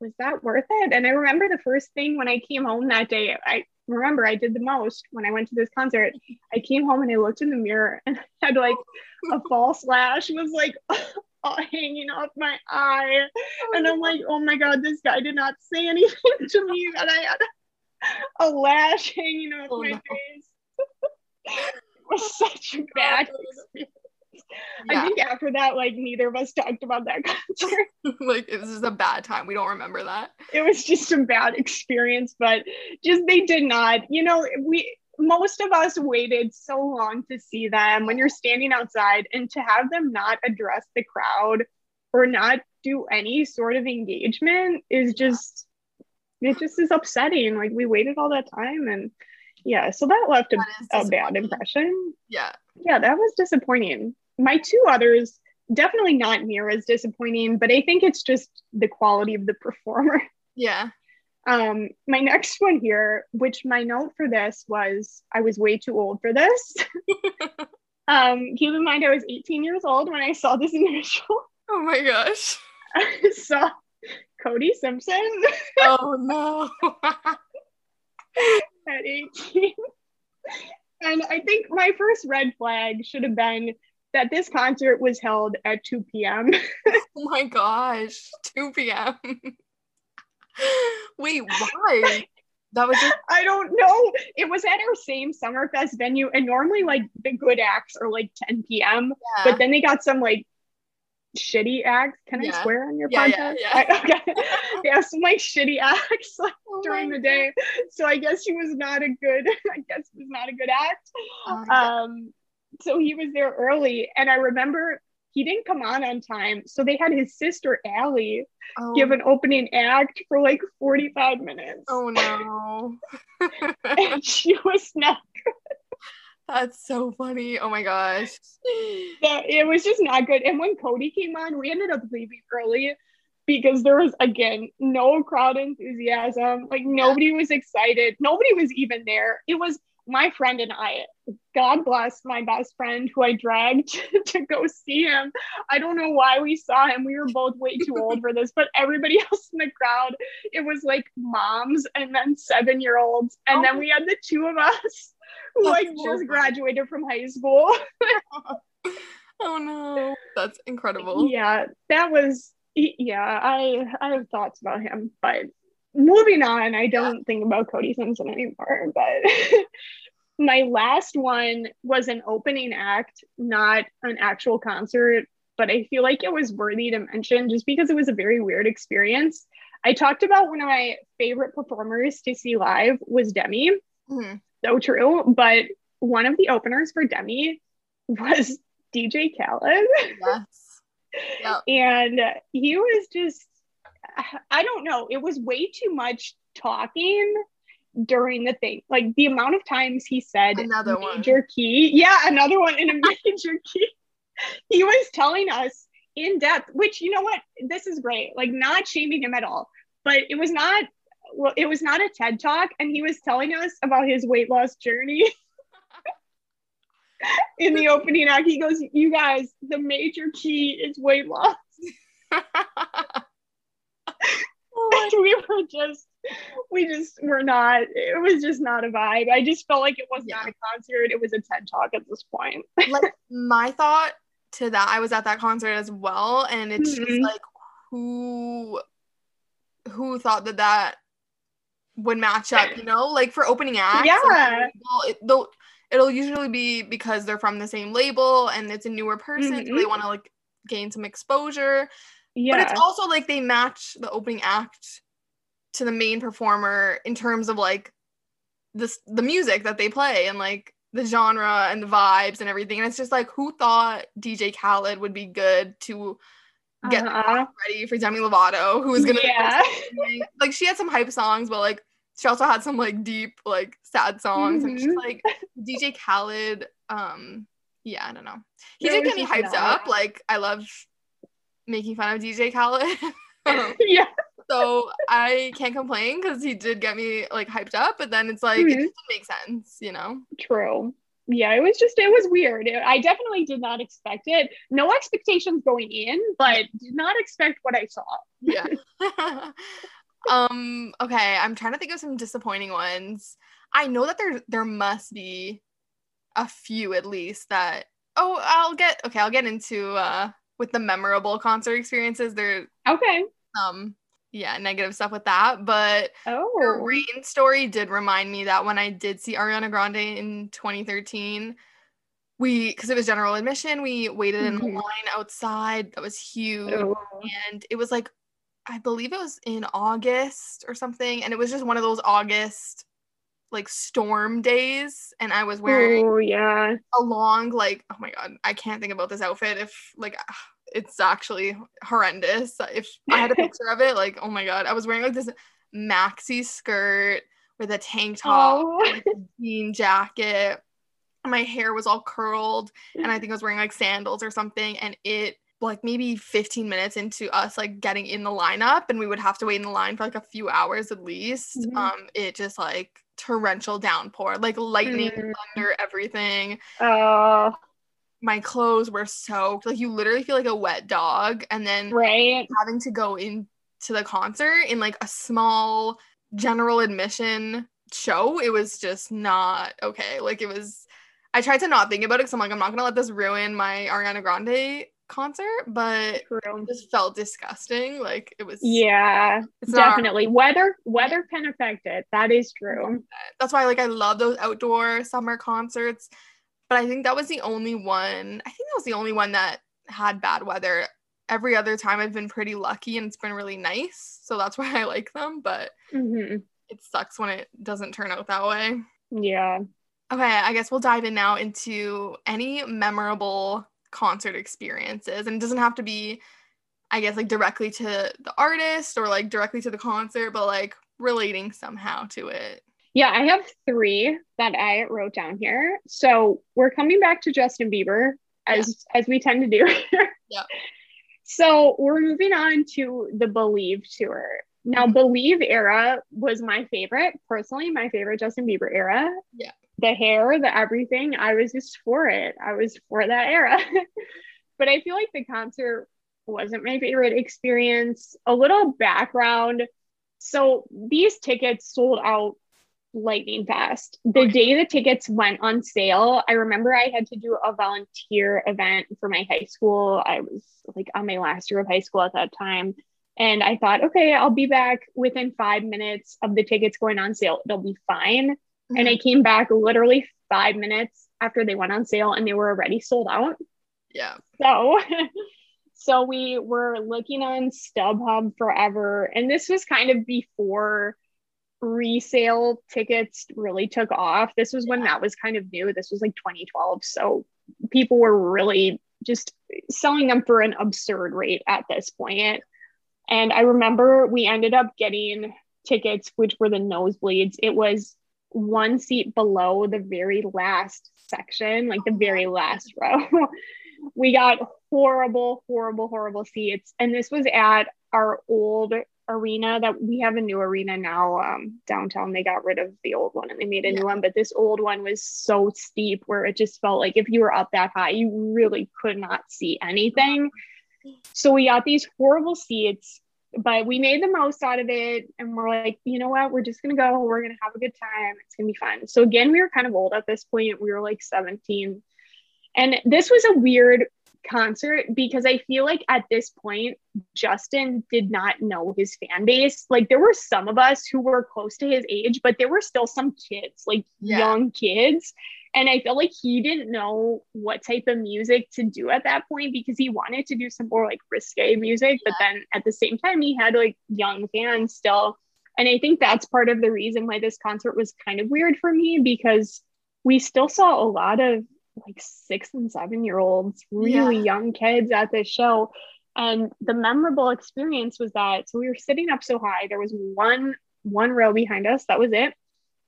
was that worth it? And I remember the first thing when I came home that day, I remember I did the most when I went to this concert. I came home and I looked in the mirror and I had like a false lash was like hanging off my eye. And I'm like, oh my God, this guy did not say anything to me that I had a lash hanging off oh, my no. face. It was such a bad experience. I think after that, like neither of us talked about that concert. like it was just a bad time. We don't remember that. It was just a bad experience, but just they did not, you know, we most of us waited so long to see them when you're standing outside and to have them not address the crowd or not do any sort of engagement is just it just is upsetting. Like we waited all that time and yeah, so that left a, a bad impression. Yeah. Yeah, that was disappointing. My two others definitely not near as disappointing, but I think it's just the quality of the performer. Yeah. Um, my next one here, which my note for this was I was way too old for this. um, keep in mind I was 18 years old when I saw this initial. Oh my gosh. I saw Cody Simpson. oh no. at 18. and I think my first red flag should have been that this concert was held at 2 p.m. oh my gosh, 2 p.m. Wait, why? That was just- I don't know. It was at our same Summerfest venue, and normally like the good acts are like 10 p.m. Yeah. But then they got some like shitty acts. Can yeah. I swear on your yeah, podcast? Yeah, yeah. okay. they have some like shitty acts like, oh during the day. So I guess she was not a good, I guess was not a good act. Oh um, so he was there early. And I remember he didn't come on on time. So they had his sister Alli oh. give an opening act for like 45 minutes. Oh no. and she was not good. That's so funny. Oh my gosh. Yeah, it was just not good. And when Cody came on, we ended up leaving early because there was again no crowd enthusiasm. Like nobody was excited. Nobody was even there. It was my friend and I, God bless my best friend who I dragged to go see him. I don't know why we saw him. We were both way too old for this, but everybody else in the crowd, it was like moms and then seven year olds. And oh. then we had the two of us who like just graduated from high school. oh no, that's incredible. Yeah, that was yeah. I I have thoughts about him, but moving on. I don't think about Cody Simpson anymore. But my last one was an opening act, not an actual concert. But I feel like it was worthy to mention just because it was a very weird experience. I talked about one of my favorite performers to see live was Demi. Mm-hmm so true. But one of the openers for Demi was DJ Khaled. Yes. Yep. and he was just, I don't know, it was way too much talking during the thing. Like the amount of times he said another major one. key. Yeah, another one in a major key. He was telling us in depth, which you know what? This is great. Like not shaming him at all. But it was not well, it was not a TED talk, and he was telling us about his weight loss journey. In the opening act, he goes, "You guys, the major key is weight loss." we were just, we just were not. It was just not a vibe. I just felt like it was yeah. not a concert. It was a TED talk at this point. like my thought to that, I was at that concert as well, and it's mm-hmm. just like who who thought that that would match up, you know, like for opening acts. Yeah. It, they'll, it'll usually be because they're from the same label and it's a newer person, mm-hmm. so they want to like gain some exposure. Yeah. But it's also like they match the opening act to the main performer in terms of like this the music that they play and like the genre and the vibes and everything. And it's just like who thought DJ Khaled would be good to get uh-huh. ready for Demi Lovato, who was gonna yeah. like she had some hype songs, but like she also had some like deep, like sad songs. Mm-hmm. And she's like DJ Khaled, um, yeah, I don't know. He no, did get me hyped up. Like I love making fun of DJ Khaled. yeah. So I can't complain because he did get me like hyped up, but then it's like mm-hmm. it doesn't make sense, you know? True yeah, it was just it was weird. I definitely did not expect it. No expectations going in, but did not expect what I saw. yeah. um okay, I'm trying to think of some disappointing ones. I know that there there must be a few at least that oh, I'll get okay, I'll get into uh with the memorable concert experiences. There Okay. Um yeah, negative stuff with that. But oh, rain story did remind me that when I did see Ariana Grande in 2013, we because it was general admission, we waited in a Mhm. line outside that was huge. Oh. And it was like, I believe it was in August or something. And it was just one of those August like storm days. And I was wearing Oh, yeah. a long like oh my god i can't think about this outfit if like it's actually horrendous if i had a picture of it like oh my god i was wearing like this maxi skirt with a tank top Oh. a jean jacket my hair was all curled and i mm. think i was wearing like sandals or something and it like maybe 15 minutes into us like getting in the lineup and we would have to wait in the line for like a few hours at least Mhm. um it just like torrential downpour like lightning Mm. thunder everything Oh, my clothes were soaked. Like you literally feel like a wet dog. And then right. having to go into the concert in like a small general admission show, it was just not okay. Like it was I tried to not think about it because I'm like, I'm not gonna let this ruin my Ariana Grande concert, but True. it just felt disgusting. Like it was Yeah, it's not our- definitely. Weather weather can affect it. That is true. that's why like I love those outdoor summer concerts. But I think that was the only one. I think that was the only one that had bad weather. Every other time I've been pretty lucky and it's been really nice. So that's why I like them, but hmm it sucks when it doesn't turn out that way. Yeah. Okay, I guess we'll dive in now into any memorable concert experiences. And it doesn't have to be I guess like directly to the artist or like directly to the concert, but like relating somehow to it. Yeah, I have three that I wrote down here. So we're coming back to Justin Bieber as as we tend to do. Yeah. So we're moving on to the Believe tour. Now, Believe era was my favorite, personally, my favorite Justin Bieber era. Yeah. The hair, the everything, I was just for it. I was for that era. but I feel like the concert wasn't my favorite experience. A little background. So these tickets sold out lightning fast. The Okay. day the tickets went on sale, I remember I had to do a volunteer event for my high school. I was like on my last year of high school at that time. And I thought, okay, I'll be back within five minutes of the tickets going on sale. It'll be fine. And mm-hmm. I came back literally five minutes after they went on sale and they were already sold out. yeah. So, so we were looking on StubHub forever, and this was kind of before resale tickets really took off. This was when that was kind of new. This was like 2012, so people were really just selling them for an absurd rate at this point. And I remember we ended up getting tickets, which were the nosebleeds. It was one seat below the very last section, like the very last row. we got horrible, horrible, horrible seats. And this was at our old arena that we have a new arena now um, downtown. They got rid of the old one and they made a new one, but this old one was so steep where it just felt like if you were up that high, you really could not see anything. So we got these horrible seats, but we made the most out of it. And we're like, you know what? We're just to go. We're to have a good time. It's to be fun. So again, we were kind of old at this point. We were like 17. And this was a weird concert because I feel like at this point, Justin did not know his fan base. Like there were some of us who were close to his age, but there were still some kids, like Yeah. young kids. And I felt like he didn't know what type of music to do at that point because he wanted to do some more like risque music, but then at the same time, he had like young fans still. And I think that's part of the reason why this concert was kind of weird for me because we still saw a lot of like six and seven year olds, really Yeah. young kids at this show. And the memorable experience was that so we were sitting up so high, there was one one row behind us, that was it.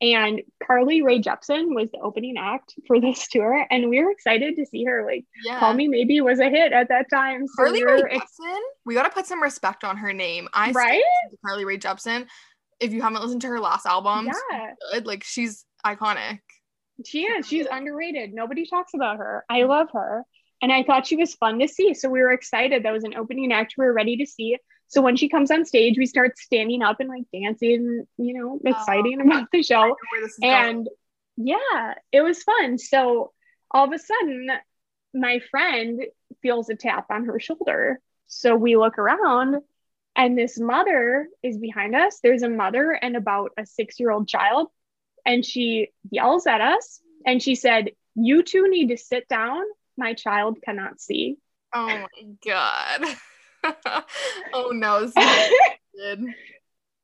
And Carly Rae Jepsen was the opening act for this tour, and we were excited to see her. Like, Yeah. "Call Me Maybe" was a hit at that time. So Carly we Rae were ex- Jepsen. We gotta put some respect on her name. I right? Carly Rae Jepsen. If you haven't listened to her last album, Yeah, good. Like she's iconic. she is. She's underrated. Nobody talks about her. I love her, and I thought she was fun to see. So we were excited. That was an opening act. We were ready to see. So when she comes on stage, we start standing up and like dancing. You know, oh. exciting about the show. know where this is going. and yeah it was fun so all of a sudden my friend feels a tap on her shoulder so we look around and this mother is behind us there's a mother and about a six year old child and she yells at us and she said You two need to sit down. My child cannot see. Oh my god. oh no.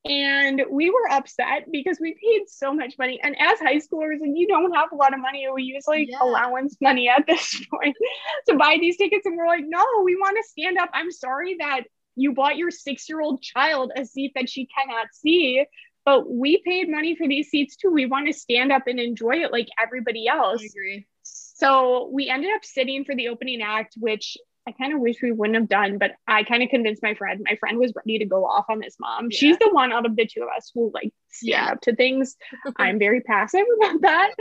and we were upset because we paid so much money. And as high schoolers, and you don't have a lot of money, we use like yeah. allowance money at this point to buy these tickets. And we're like, no, we want to stand up. I'm sorry that you bought your six year old child a seat that she cannot see. But we paid money for these seats too. We want to stand up and enjoy it like everybody else. I agree. So we ended up sitting for the opening act, which I kind of wish we wouldn't have done, but I kind of convinced my friend. My friend was ready to go off on this mom. Yeah. She's the one out of the two of us who like stand yeah. up to things. I'm very passive about that.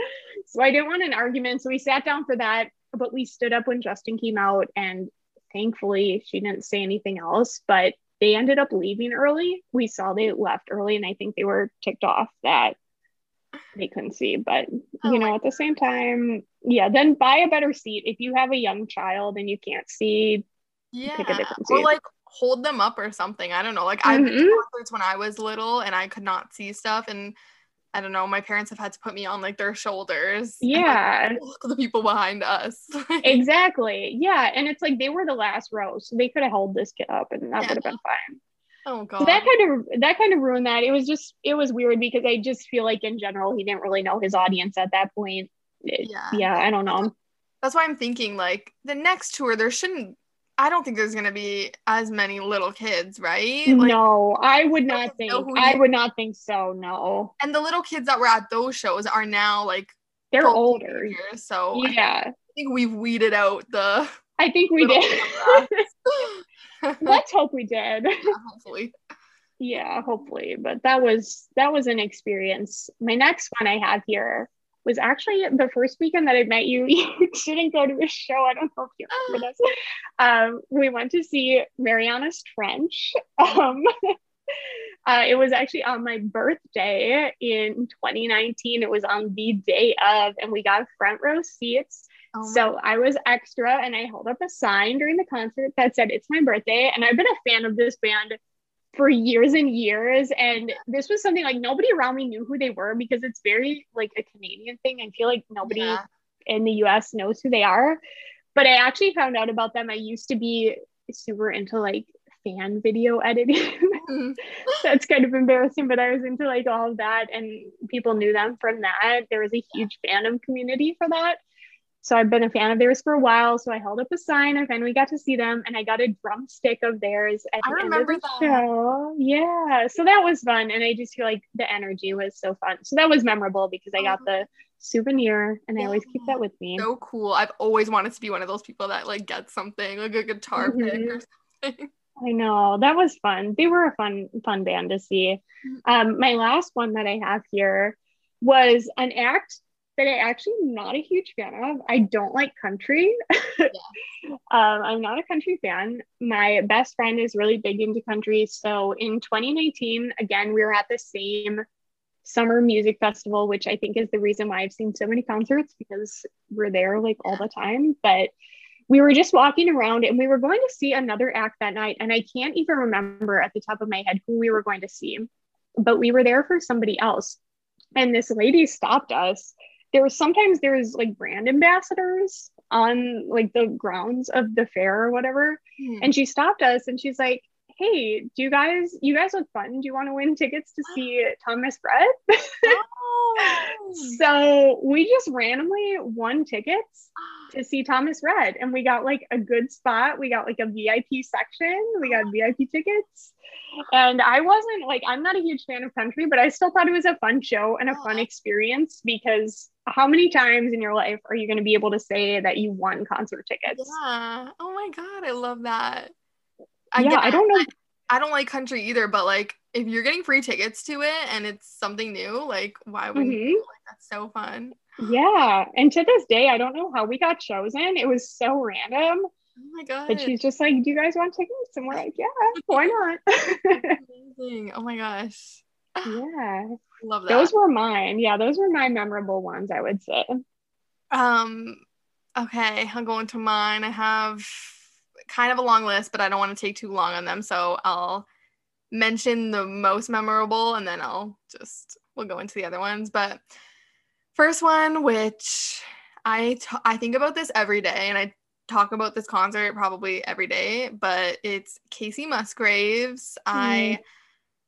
So I didn't want an argument. So we sat down for that, but we stood up when Justin came out and thankfully she didn't say anything else, but they ended up leaving early. We saw they left early and I think they were ticked off that they couldn't see. But oh you know, at the same time, yeah, then buy a better seat. If you have a young child and you can't see, yeah, pick a different seat. Or like hold them up or something. I don't know. Like mm-hmm. I've been to concerts when I was little and I could not see stuff and I don't know, my parents have had to put me on like their shoulders. Yeah. And, like, the people behind us. exactly. Yeah. And it's like they were the last row. So they could have held this kid up and that yeah. would have been fine. Oh god. So that kind of that kind of ruined that. It was just it was weird because I just feel like in general he didn't really know his audience at that point. It, yeah. Yeah, I don't know. That's why I'm thinking like the next tour there shouldn't I don't think there's gonna be as many little kids, right? Like, no, I would not think. I would not think so. No. And the little kids that were at those shows are now like they're older. Years, so yeah, I think we've weeded out the. I think we did. Let's hope we did. Yeah, hopefully. yeah, hopefully. But that was that was an experience. My next one I have here was actually the first weekend that I met you. You didn't go to a show. I don't know if you remember this. Um, we went to see Marianas Trench. Um, uh, it was actually on my birthday in 2019. It was on the day of, and we got front row seats. Oh so I was extra and I held up a sign during the concert that said, It's my birthday. And I've been a fan of this band for years and years. And this was something like nobody around me knew who they were because it's very like a Canadian thing. I feel like nobody yeah. in the US knows who they are. But I actually found out about them. I used to be super into like fan video editing. mm. That's kind of embarrassing, but I was into like all of that and people knew them from that. There was a huge fandom community for that. So I've been a fan of theirs for a while. So I held up a sign. I finally got to see them, and I got a drumstick of theirs at the I end of the that. show. Yeah, so that was fun, and I just feel like the energy was so fun. So that was memorable because I got the souvenir, and I always keep that with me. So cool! I've always wanted to be one of those people that like gets something like a guitar mm-hmm. pick or something. I know that was fun. They were a fun, fun band to see. Mm-hmm. Um, my last one that I have here was an act that I actually am not a huge fan of. I don't like country. Yeah. um, I'm not a country fan. My best friend is really big into country. So in 2019, again, we were at the same summer music festival, which I think is the reason why I've seen so many concerts because we're there like all the time. But we were just walking around and we were going to see another act that night. And I can't even remember at the top of my head who we were going to see, but we were there for somebody else. And this lady stopped us there was sometimes there was like brand ambassadors on like the grounds of the fair or whatever. Mm. And she stopped us and she's like, Hey, do you guys you guys look fun? Do you want to win tickets to see Thomas Rhett? oh. so we just randomly won tickets to see Thomas Rhett and we got like a good spot. We got like a VIP section. We got oh. VIP tickets. And I wasn't like, I'm not a huge fan of country, but I still thought it was a fun show and a fun oh. experience because how many times in your life are you going to be able to say that you won concert tickets? Yeah. Oh my God. I love that. I yeah, I don't know. I, I, don't like country either, but like if you're getting free tickets to it and it's something new, like why wouldn't mm-hmm. you? Like that's so fun. Yeah. And to this day, I don't know how we got chosen. It was so random. Oh my god. But she's just like, Do you guys want tickets? And we're like, Yeah, why not? amazing. Oh my gosh. Yeah. Love that. Those were mine. Yeah, those were my memorable ones, I would say. Um, okay, I'm going to mine. I have kind of a long list, but I don't want to take too long on them. So I'll mention the most memorable and then I'll just we'll go into the other ones. But first one, which I t- I think about this every day, and I talk about this concert probably every day. But it's Kacey Musgraves. Mm. I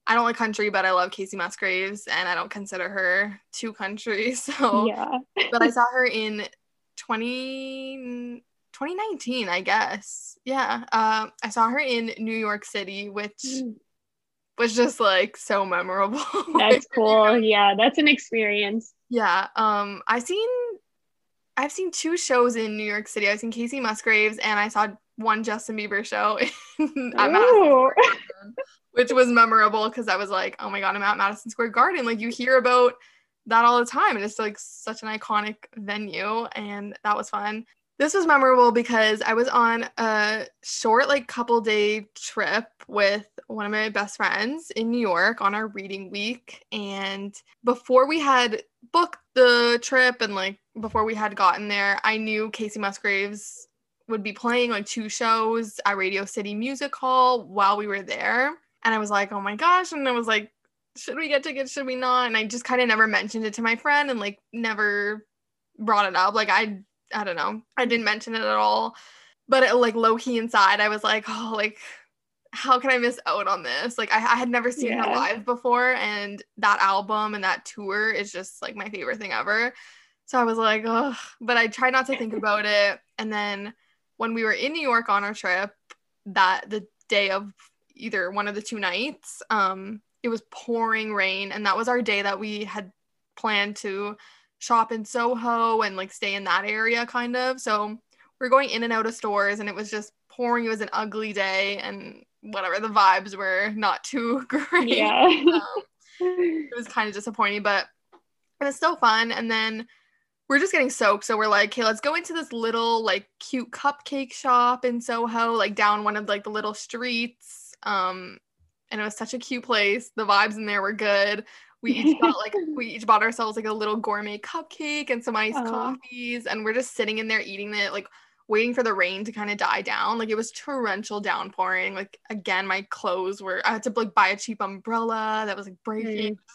I don't like country, but I love Kacey Musgraves, and I don't consider her too country. So yeah. but I saw her in 20, 2019, I guess. Yeah. Um, I saw her in New York City, which mm. was just like so memorable. That's cool. Yeah, that's an experience. Yeah. Um, I've seen I've seen two shows in New York City. I've seen Kacey Musgraves and I saw one Justin Bieber show at Madison which was memorable because I was like, oh my god, I'm at Madison Square Garden. Like you hear about that all the time, and it's like such an iconic venue, and that was fun. This was memorable because I was on a short, like, couple day trip with one of my best friends in New York on our reading week. And before we had booked the trip and, like, before we had gotten there, I knew Kacey Musgraves would be playing like two shows at Radio City Music Hall while we were there. And I was like, oh my gosh. And I was like, should we get tickets? Should we not? And I just kind of never mentioned it to my friend and like never brought it up. Like I I don't know. I didn't mention it at all. But it, like low key inside, I was like, oh, like how can I miss out on this? Like I, I had never seen yeah. her live before, and that album and that tour is just like my favorite thing ever. So I was like, oh, but I tried not to think about it. And then when we were in New York on our trip, that the day of either one of the two nights. Um, it was pouring rain, and that was our day that we had planned to shop in Soho and like stay in that area, kind of. So we're going in and out of stores, and it was just pouring. It was an ugly day, and whatever the vibes were not too great. Yeah. um, it was kind of disappointing, but it was still fun. And then we're just getting soaked. So we're like, okay, let's go into this little like cute cupcake shop in Soho, like down one of like the little streets um, and it was such a cute place. The vibes in there were good. We each got like we each bought ourselves like a little gourmet cupcake and some iced Aww. coffees, and we're just sitting in there eating it, like waiting for the rain to kind of die down. Like it was torrential downpouring. Like again, my clothes were I had to like buy a cheap umbrella that was like breaking.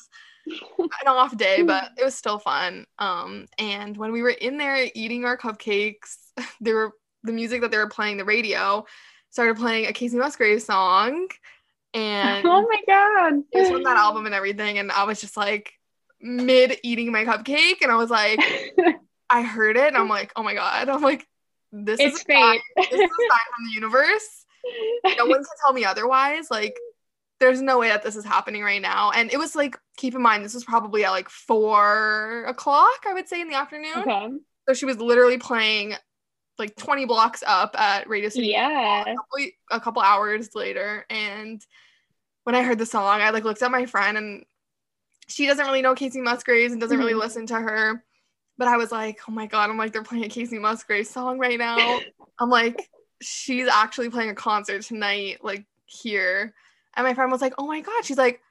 An off day, but it was still fun. Um, and when we were in there eating our cupcakes, there were the music that they were playing the radio started playing a Kacey Musgrave song. And oh my god. It was from that album and everything. And I was just like mid eating my cupcake. And I was like, I heard it and I'm like, oh my god. I'm like, this it's is fate. Sign, this is a sign from the universe. No one can tell me otherwise. Like, there's no way that this is happening right now. And it was like, keep in mind, this was probably at like four o'clock, I would say, in the afternoon. Okay. So she was literally playing like 20 blocks up at Radio City. Yeah. A couple, a couple hours later. And when I heard the song, I like looked at my friend and she doesn't really know Kacey Musgraves and doesn't mm-hmm. really listen to her. But I was like, oh my God, I'm like, they're playing a Kacey Musgraves song right now. I'm like, she's actually playing a concert tonight, like here. And my friend was like, oh my God. She's like,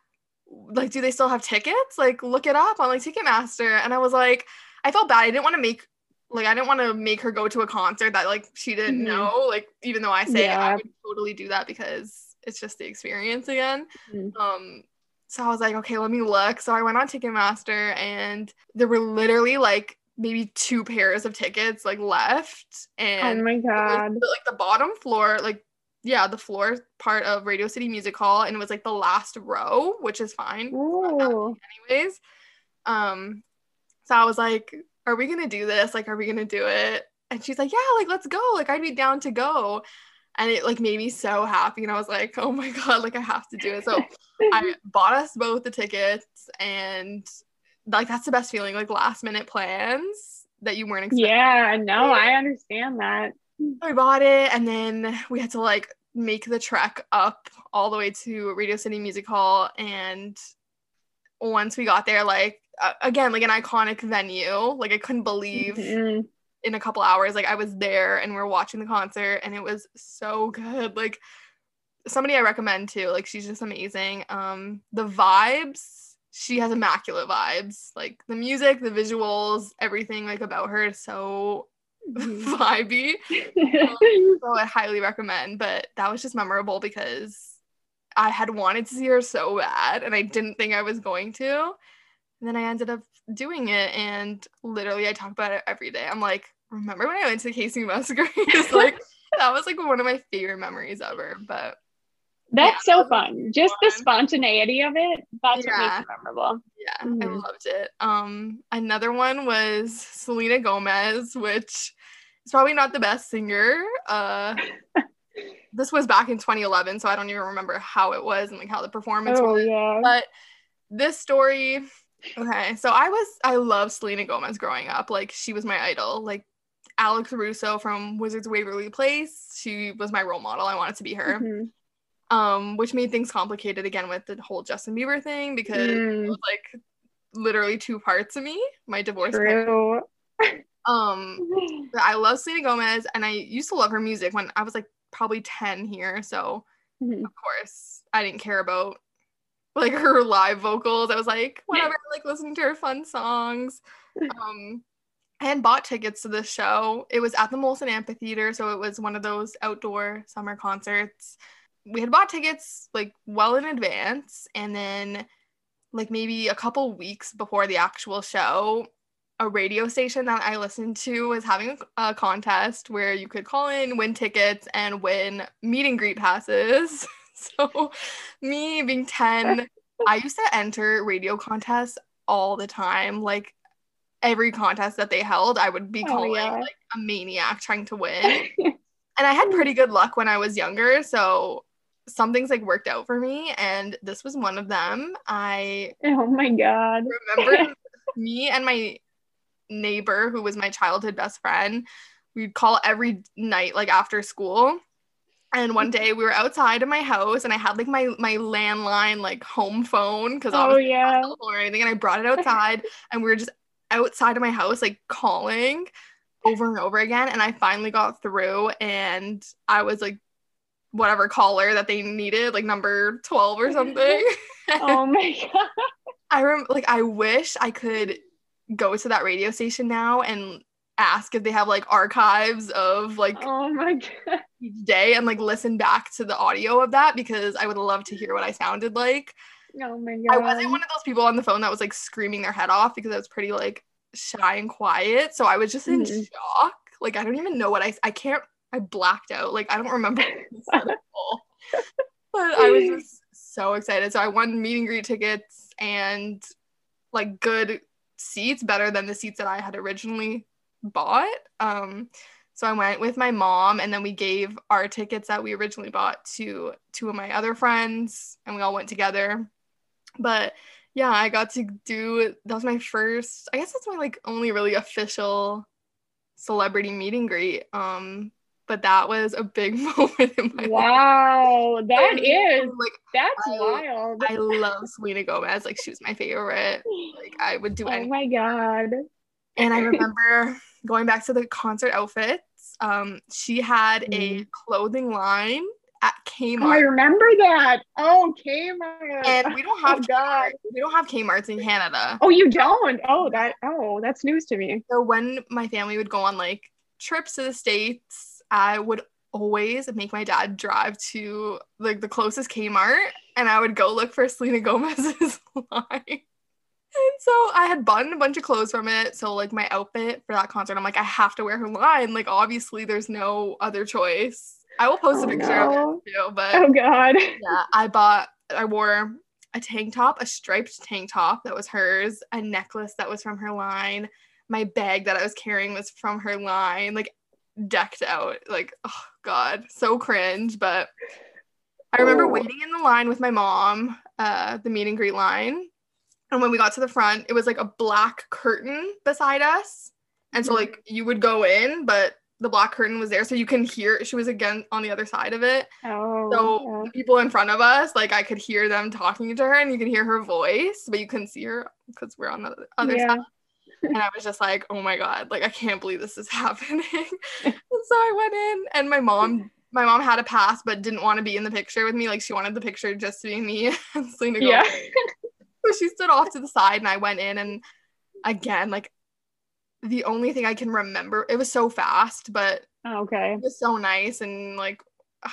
like, do they still have tickets? Like, look it up on like Ticketmaster. And I was like, I felt bad. I didn't want to make like I didn't want to make her go to a concert that like she didn't mm-hmm. know. Like even though I say yeah. I would totally do that because it's just the experience again. Mm-hmm. Um so I was like, okay, let me look. So I went on Ticketmaster and there were literally like maybe two pairs of tickets like left. And oh my god. Was, like the bottom floor, like yeah, the floor part of Radio City Music Hall, and it was like the last row, which is fine. Anyways. Um so I was like, are we gonna do this? Like, are we gonna do it? And she's like, yeah, like let's go. Like I'd be down to go. And it like made me so happy. And I was like, oh my God, like I have to do it. So I bought us both the tickets and like that's the best feeling, like last minute plans that you weren't expecting. Yeah, no, I understand that. I bought it and then we had to like make the trek up all the way to Radio City Music Hall. And once we got there, like uh, again like an iconic venue like i couldn't believe mm-hmm. In a couple hours like i was there and we are watching the concert and it was so good. Like somebody i recommend too like she's just amazing. Um the vibes she has immaculate vibes. Like the music the visuals everything like about her is so mm-hmm. vibey. Um, so i highly recommend but that was just memorable because i had wanted to see her so bad and i didn't think i was going to. And then I ended up doing it and literally I talk about it every day. I'm like, remember when I went to the Kacey Musgraves? like that was like one of my favorite memories ever. But that's yeah, so fun. Just fun. the spontaneity of it. That's yeah. what makes it memorable. Yeah, mm-hmm. I loved it. Um, another one was Selena Gomez, which is probably not the best singer. Uh, this was back in 2011, so I don't even remember how it was and like how the performance oh, was. Yeah. But this story, okay, so I was I love Selena Gomez growing up. Like she was my idol. Like Alex Russo from Wizards Waverly Place, she was my role model. I wanted to be her. Mm-hmm um, which made things complicated again with the whole Justin Bieber thing because mm. it was like literally two parts of me. My divorce. True. um, I love Selena Gomez, and I used to love her music when I was like probably ten here. So mm-hmm. of course I didn't care about like her live vocals. I was like whatever, like listening to her fun songs. Um, I had bought tickets to this show. It was at the Molson Amphitheater, so it was one of those outdoor summer concerts we had bought tickets like well in advance and then like maybe a couple weeks before the actual show a radio station that I listened to was having a, a, contest where you could call in, win tickets, and win meet and greet passes. so, me being 10, I used to enter radio contests all the time. Like, every contest that they held, I would be oh, calling yeah. like a maniac trying to win. and I had pretty good luck when I was younger. So, some things like worked out for me and this was one of them i oh my god remember me and my neighbor who was my childhood best friend we'd call every night like after school and one day we were outside of my house and i had like my my landline like home phone because oh yeah or anything and i brought it outside and we were just outside of my house like calling over and over again and i finally got through and i was like whatever caller that they needed, like number 12 or something. oh my god. I remember like I wish I could go to that radio station now and ask if they have like archives of like oh my god each day and like listen back to the audio of that because I would love to hear what I sounded like. Oh my god. I wasn't one of those people on the phone that was like screaming their head off because I was pretty like shy and quiet. So I was just in mm-hmm. shock. Like I don't even know what I I can't I blacked out. Like I don't remember. but I was just so excited. So I won meet and greet tickets and like good seats, better than the seats that I had originally bought. Um, so I went with my mom, and then we gave our tickets that we originally bought to two of my other friends, and we all went together. But yeah, I got to do that was my first. I guess that's my like only really official celebrity meet and greet. Um, but that was a big moment in my wow life. that is like that's I, wild i love selena gomez like she was my favorite like i would do it. oh my god and i remember going back to the concert outfits um she had mm. a clothing line at Kmart. Oh, I remember that. Oh, Kmart. And we don't oh, have oh, God. we don't have Kmart's in Canada. Oh, you don't? Oh, that oh, that's news to me. So when my family would go on like trips to the states I would always make my dad drive to like the closest Kmart and I would go look for Selena Gomez's line. And so I had bought a bunch of clothes from it. So like my outfit for that concert, I'm like, I have to wear her line. Like obviously there's no other choice. I will post oh, a picture no. of it too. But oh god. Yeah, I bought I wore a tank top, a striped tank top that was hers, a necklace that was from her line. My bag that I was carrying was from her line. Like decked out. Like, oh God, so cringe. But I remember oh. waiting in the line with my mom, uh, the meet and greet line. And when we got to the front, it was like a black curtain beside us. And so mm-hmm. like you would go in, but the black curtain was there so you can hear she was again on the other side of it. Oh, so yeah. people in front of us, like I could hear them talking to her and you could hear her voice, but you couldn't see her because we're on the other yeah. side and I was just like, oh my God, like I can't believe this is happening. and so I went in and my mom, my mom had a pass but didn't want to be in the picture with me. Like she wanted the picture just to be me and Selena Yeah. so she stood off to the side and I went in and again, like the only thing I can remember, it was so fast, but oh, okay. It was so nice and like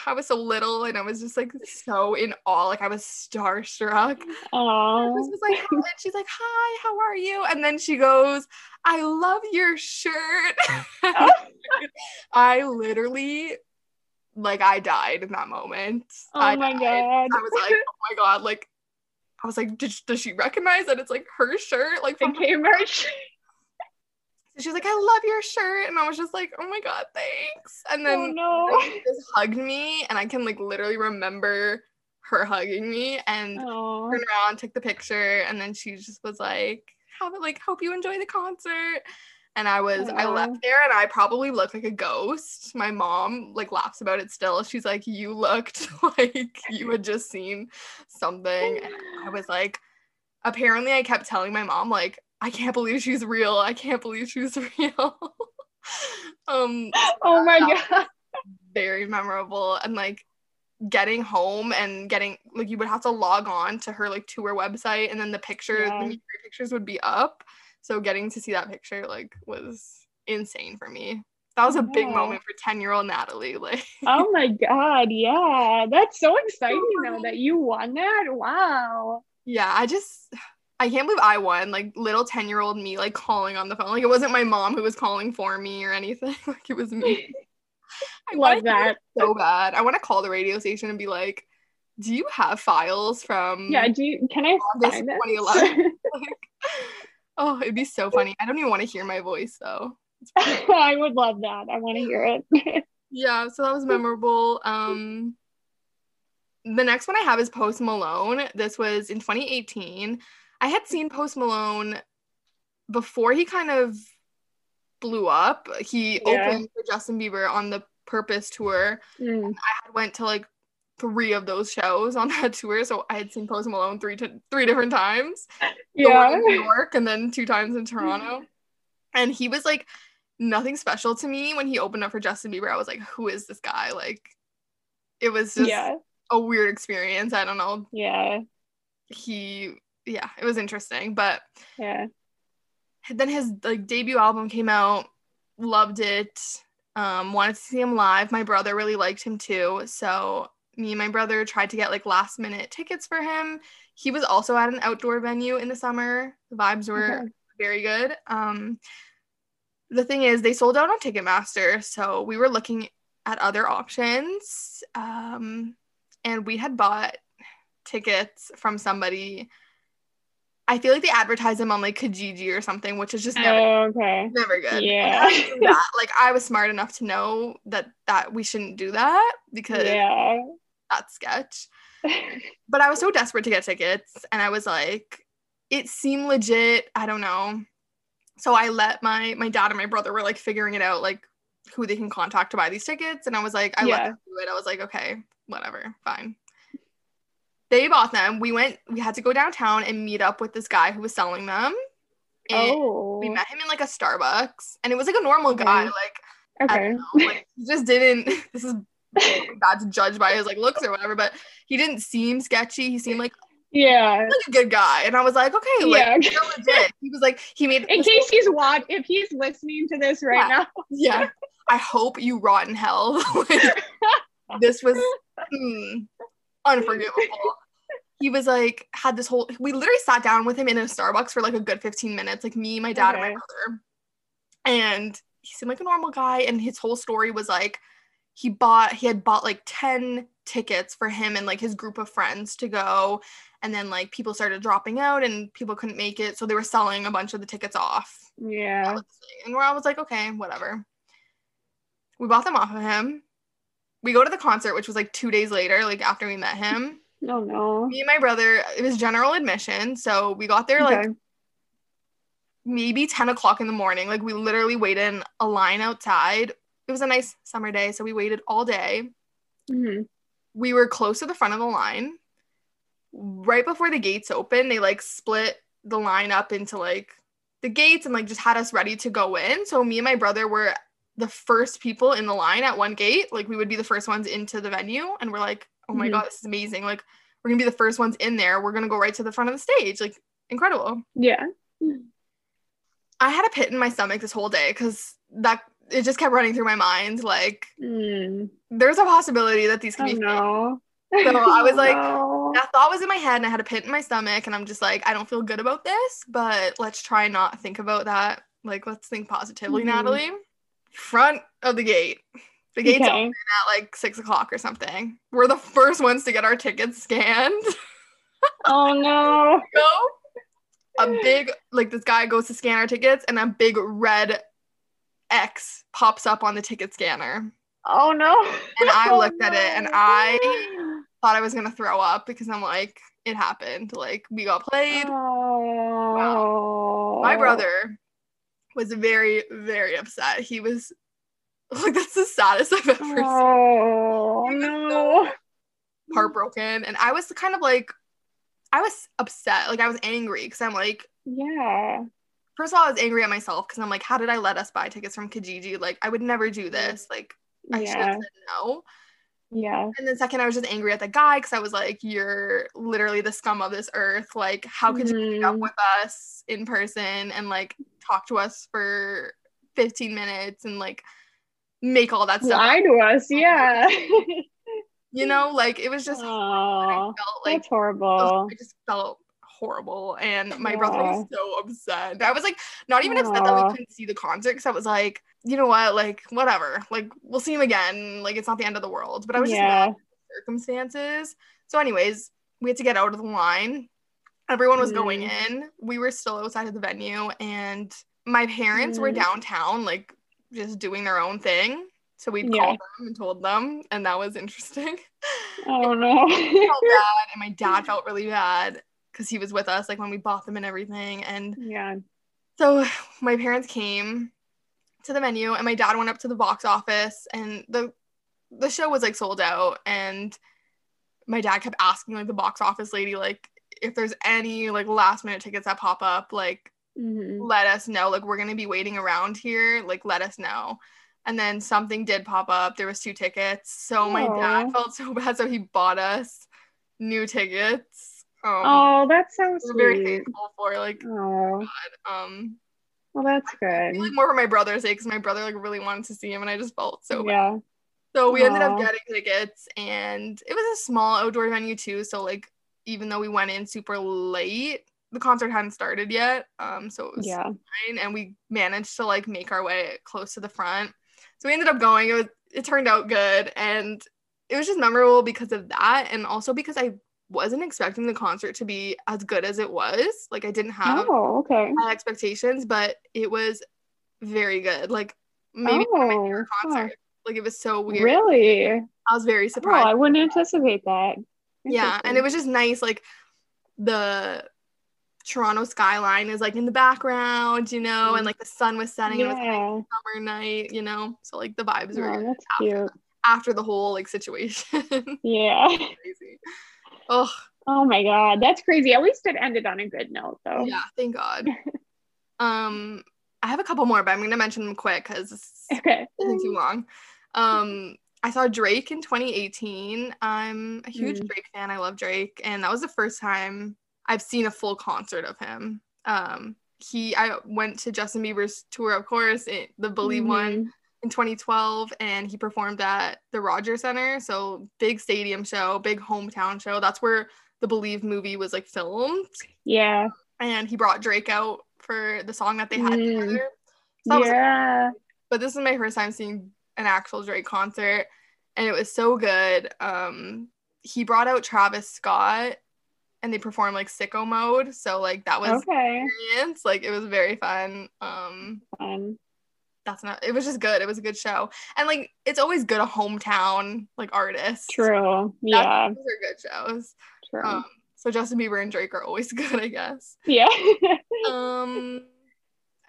I was so little and I was just like so in awe. Like I was starstruck. Oh, was like, and she's like, "Hi, how are you?" And then she goes, "I love your shirt." I literally, like, I died in that moment. oh I my died. god. I was like, "Oh my god!" Like, I was like, "Does, she recognize that it's like her shirt?" Like, from the Kmart. she was like, "I love your shirt," and I was just like, "Oh my god, thanks!" And then oh no. she just hugged me, and I can like literally remember her hugging me and Oh, turned around, took the picture, and then she just was like, "Have it like, hope you enjoy the concert." And I was, I left there, and I probably looked like a ghost. My mom like laughs about it still. She's like, "You looked like you had just seen something," and I was like, apparently, I kept telling my mom like, "I can't believe she's real. I can't believe she's real." um, oh my god. very memorable and like getting home and getting like you would have to log on to her like tour website and then the picture Yeah. the meet and greet pictures would be up so getting to see that picture like was insane for me that was a big Yeah. moment for 10 year old natalie like Oh my god. Yeah. That's so exciting though that you won that. Wow. yeah i just i can't believe i won like little 10 year old me like calling on the phone like it wasn't my mom who was calling for me or anything like it was me I Love that. so bad i want to call the radio station and be like do you have files from Yeah, do you can I find it? 2011. like, oh, it'd be so funny. I don't even want to hear my voice though. I would love that. I want to hear it. Yeah, so that was memorable. Um, the next one I have is Post Malone. This was in 2018. I had seen Post Malone before he kind of blew up. He Yeah. opened for Justin Bieber on the Purpose tour. Mm, I had went to like three of those shows on that tour, so I had seen Post Malone three to three different times. Yeah. in New York and then two times in Toronto. And he was like nothing special to me when he opened up for Justin Bieber. I was like, who is this guy? Like, it was just Yeah. a weird experience. I don't know. Yeah. He, yeah, it was interesting. But Yeah. then his like debut album came out, loved it. Um, wanted to see him live. My brother really liked him too. So me and my brother tried to get like last minute tickets for him. He was also at an outdoor venue in the summer. The vibes were Okay. very good. Um, the thing is, they sold out on Ticketmaster, so we were looking at other options. Um, and we had bought tickets from somebody. I feel like they advertise them on like Kijiji or something, which is just never Oh, okay. never good. Yeah. And I. Like I was smart enough to know that that we shouldn't do that because Yeah. that's sketch. But I was so desperate to get tickets and I was like, it seemed legit. I don't know. So I let my my dad and my brother were like figuring it out, like who they can contact to buy these tickets. And I was like, I let them do it. I was like, okay, whatever, fine. They bought them. We went, we had to go downtown and meet up with this guy who was selling them. And oh. we met him in like a Starbucks and it was like a normal Okay. guy. Like I Okay. don't know, like he just didn't this is bad to judge by his like looks or whatever, but he didn't seem sketchy. He seemed like, Yeah. like a good guy. And I was like, okay, like Yeah. legit. He was like, he made In case he's watch if he's listening to this right Yeah. now. yeah. I hope you rot in hell. Like, this was hmm, unforgivable. He was like, had this whole, we literally sat down with him in a Starbucks for like a good 15 minutes, like me, my dad, and my brother. And he seemed like a normal guy. And his whole story was like, he bought, he had bought like 10 tickets for him and like his group of friends to go. And then like people started dropping out and people couldn't make it. So they were selling a bunch of the tickets off. Yeah. And where I was like, okay, whatever. We bought them off of him. We go to the concert, which was like two days later, like after we met him. Oh no. Me and my brother, it was general admission. So we got there like maybe 10 o'clock in the morning. Like we literally waited in a line outside. It was a nice summer day. So we waited all day. Mhm. We were close to the front of the line. Right before the gates opened, they like split the line up into like the gates and like just had us ready to go in. So me and my brother were the first people in the line at one gate. Like we would be the first ones into the venue. And we're like, oh my Mhm. God, this is amazing. Like we're gonna be the first ones in there. We're gonna go right to the front of the stage. Like incredible. Yeah. I had a pit in my stomach this whole day because that it just kept running through my mind. Like, Mm. there's a possibility that these could Oh be fake. no. So I was like, no. that thought was in my head and I had a pit in my stomach and I'm just like, I don't feel good about this, but let's try not think about that. Like, let's think positively, Mhm. Natalie. Front of the gate. The gate's Okay. open at like six o'clock or something. We're the first ones to get our tickets scanned. Oh no. Go. A big like this guy goes to scan our tickets and a big red X pops up on the ticket scanner. Oh no. And I Oh, looked at it and. I thought I was gonna throw up because I'm like, it happened. Like we got played. Oh. My brother was very, very upset. He was like, that's the saddest I've ever seen. Oh was no. Heartbroken. And I was kind of like, I was upset. Like I was angry because I'm like, Yeah. first of all, I was angry at myself because I'm like, how did I let us buy tickets from Kijiji? Like I would never do this. Like I should Yeah. have said no. Yeah. And then second, I was just angry at the guy because I was like, you're literally the scum of this earth. Like, how could you meet up Mhm. with us in person and like talk to us for 15 minutes and like make all that stuff? Lie to us. Yeah. You know, like it was just I Oh, felt like that's horrible. I just felt horrible. And my brother was so upset. I was like, not even upset that we couldn't see the concert because I was like, you know what, like whatever, like we'll see him again. Like it's not the end of the world. But I was just Yeah. circumstances. So, anyways, we had to get out of the line. Everyone was going Mm. in. We were still outside of the venue, and my parents were Mm. downtown, like just doing their own thing. So we Yeah. called them and told them, and that was interesting. Oh no. Felt bad, and my dad felt really bad because he was with us, like when we bought them and everything. And yeah. so my parents came to the venue, and my dad went up to the box office, and the the show was like sold out, and my dad kept asking like the box office lady like if there's any like last minute tickets that pop up, like Mhm. let us know. Like we're gonna be waiting around here. Like let us know. And then something did pop up. There was two tickets. So my dad felt so bad, so he bought us new tickets. Um, Oh, that's so we're very sweet. thankful for like Oh, um well, that's good. like more for my brother's sake because my brother like really wanted to see him and I just felt so bad. Yeah. So we ended up getting tickets and it was a small outdoor venue too. So like even though we went in super late, the concert hadn't started yet. Um so it was Yeah. fine and we managed to like make our way close to the front. So we ended up going. It was it turned out good and it was just memorable because of that and also because I wasn't expecting the concert to be as good as it was. Like I didn't have Oh, okay. high expectations, but it was very good. Like maybe one of my Oh, favorite huh. Like it was so weird. Really? I was very Oh, surprised. I wouldn't anticipate that. yeah, and it was just nice. Like the Toronto skyline is like in the background, you know, and like the sun was setting. It was a Yeah. summer night, you know. So like the vibes were Oh, good that's after, cute. after the whole like situation. Yeah. Crazy. Oh Oh my God. That's crazy. At least it ended on a good note, though. yeah, thank God. um, I have a couple more, but I'm gonna mention them quick because Okay. isn't too long. Um, I saw Drake in 2018. I'm a huge Mm. Drake fan. I love Drake, and that was the first time I've seen a full concert of him. Um, he, I went to Justin Bieber's tour, of course, it, the Believe one Mhm. in 2012, and he performed at the Rogers Center. So big stadium show, big hometown show. That's where the Believe movie was like filmed, Yeah. and he brought Drake out for the song that they had Mm. together. So that was yeah. but this is my first time seeing an actual Drake concert and it was so good. Um he brought out Travis Scott and they performed like sicko mode. So like that was Okay. experience. Like it was very fun. Um Fun. that's not it was just good. It was a good show. And like it's always good a hometown like artist. True. Yeah. Those are good shows. True. Um so Justin Bieber and Drake are always good, I guess. yeah. Um,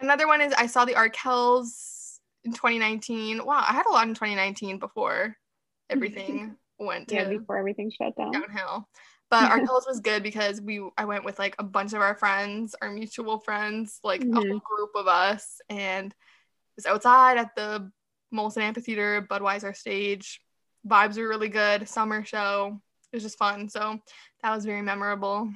another one is I saw the Arkells in 2019. Wow, I had a lot in 2019 before everything went yeah. Before everything shut down. downhill. But Arkells was good because we I went with like a bunch of our friends, our mutual friends, like a Mhm. whole group of us, and it was outside at the Molson Amphitheater, Budweiser stage. Vibes were really good. Summer show. It was just fun. So that was very memorable.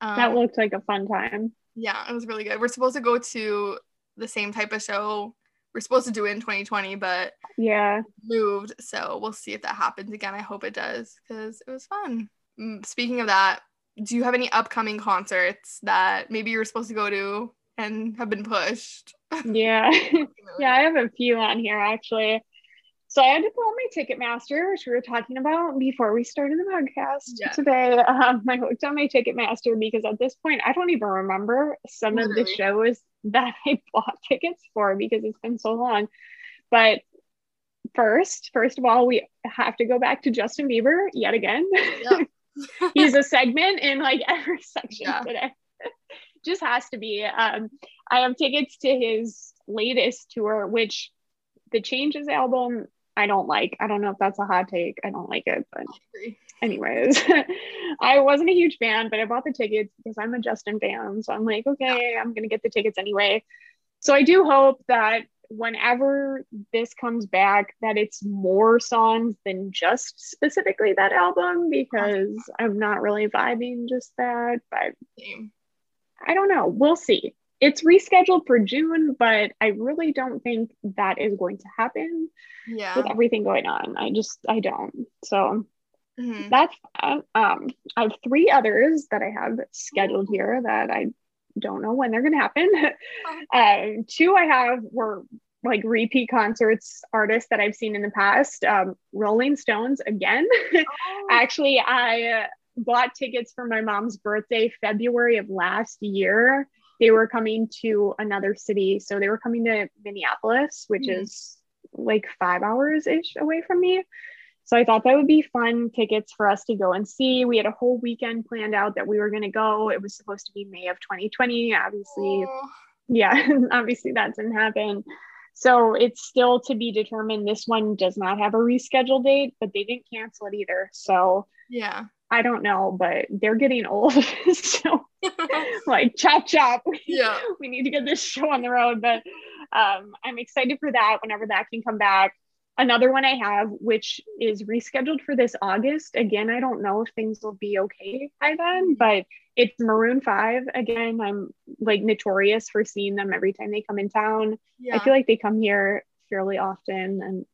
Um, That looked like a fun time. yeah, it was really good. We're supposed to go to the same type of show we're supposed to do it in 2020, but yeah, moved. So we'll see if that happens again. I hope it does because it was fun. Mm, Speaking of that, do you have any upcoming concerts that maybe you were supposed to go to and have been pushed? yeah, yeah. I have a few on here actually. So I had to pull my Ticketmaster, which we were talking about before we started the podcast Yeah. today. Um, I hooked on my Ticketmaster because at this point I don't even remember some of the shows that I bought tickets for because it's been so long. But first, first of all, we have to go back to Justin Bieber yet again. Yeah. He's a segment in like every section Yeah. today. Just has to be. Um, I have tickets to his latest tour, which the Changes album I don't like. I don't know if that's a hot take. I don't like it, but anyways, I wasn't a huge fan, but I bought the tickets because I'm a Justin fan. So I'm like, okay, I'm gonna get the tickets anyway. So I do hope that whenever this comes back, that it's more songs than just specifically that album because I'm not really vibing just that. But I don't know. We'll see. It's rescheduled for June, but I really don't think that is going to happen Yeah. with everything going on. I just I don't. So Mhm. that's uh, um I have three others that I have scheduled here that I don't know when they're gonna happen. um, two I have were like repeat concerts artists that I've seen in the past. Um, Rolling Stones again. Oh, Actually, I uh, bought tickets for my mom's birthday February of last year. They were coming to another city, so they were coming to Minneapolis, which Mhm. is like five hours ish away from me. So I thought that would be fun tickets for us to go and see. We had a whole weekend planned out that we were going to go. It was supposed to be May of 2020. Obviously, yeah, obviously that didn't happen. So it's still to be determined. This one does not have a rescheduled date, but they didn't cancel it either. So yeah. I don't know, but they're getting old. so like chop chop. yeah. we need to get this show on the road. But um, I'm excited for that whenever that can come back. Another one I have, which is rescheduled for this August. Again, I don't know if things will be okay by then, mm-hmm. but it's Maroon 5. Again, I'm like notorious for seeing them every time they come in town. Yeah. I feel like they come here fairly often. And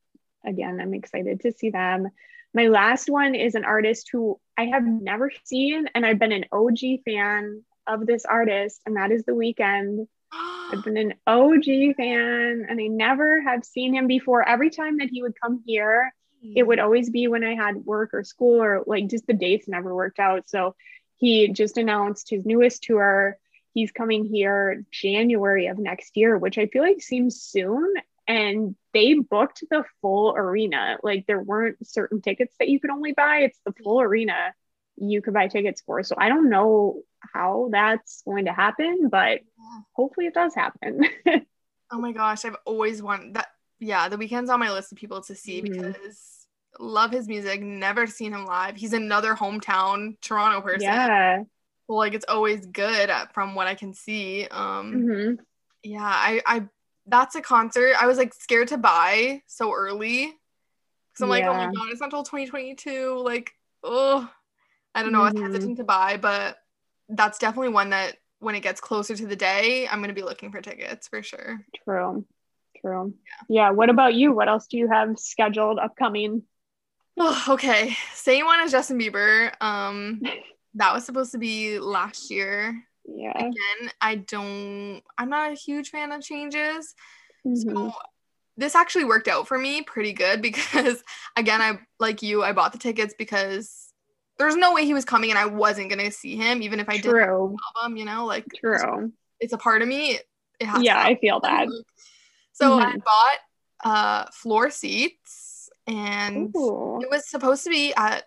again, I'm excited to see them. My last one is an artist who I have never seen, and I've been an OG fan of this artist, and that is The Weeknd. I've been an OG fan, and I never have seen him before. Every time that he would come here, it would mm. always be when I had work or school, or like just the dates never worked out. So he just announced his newest tour. He's coming here January of next year, which I feel like seems soon. And they booked the full arena. Like there weren't certain tickets that you could only buy, it's the full mm. arena you could buy tickets for. So I don't know how that's going to happen, but hopefully it does happen. Oh my gosh, I've always wanted that. Yeah, the Weeknd's on my list of people to see Mhm. because love his music. Never seen him live. He's another hometown Toronto person. yeah. Well, like it's always good uh, from what I can see. Um, hmm yeah, I, I, that's a concert. I was like scared to buy so early because I'm like, oh my god, it's not till 2022. Like, oh, I don't know. I was hesitant to buy, but that's definitely one that when it gets closer to the day, I'm gonna be looking for tickets for sure. True. True. Yeah. What about you? What else do you have scheduled upcoming? Oh, okay. Same one as Justin Bieber. Um, that was supposed to be last year. Yeah. Again, I don't. I'm not a huge fan of changes. Mhm. So this actually worked out for me pretty good because again, I like you. I bought the tickets because there's no way he was coming and I wasn't gonna see him, even if I did album. You know, like True. it's a part of me. It has. to Yeah, I feel that. So I Mhm. bought uh floor seats and Ooh. it was supposed to be at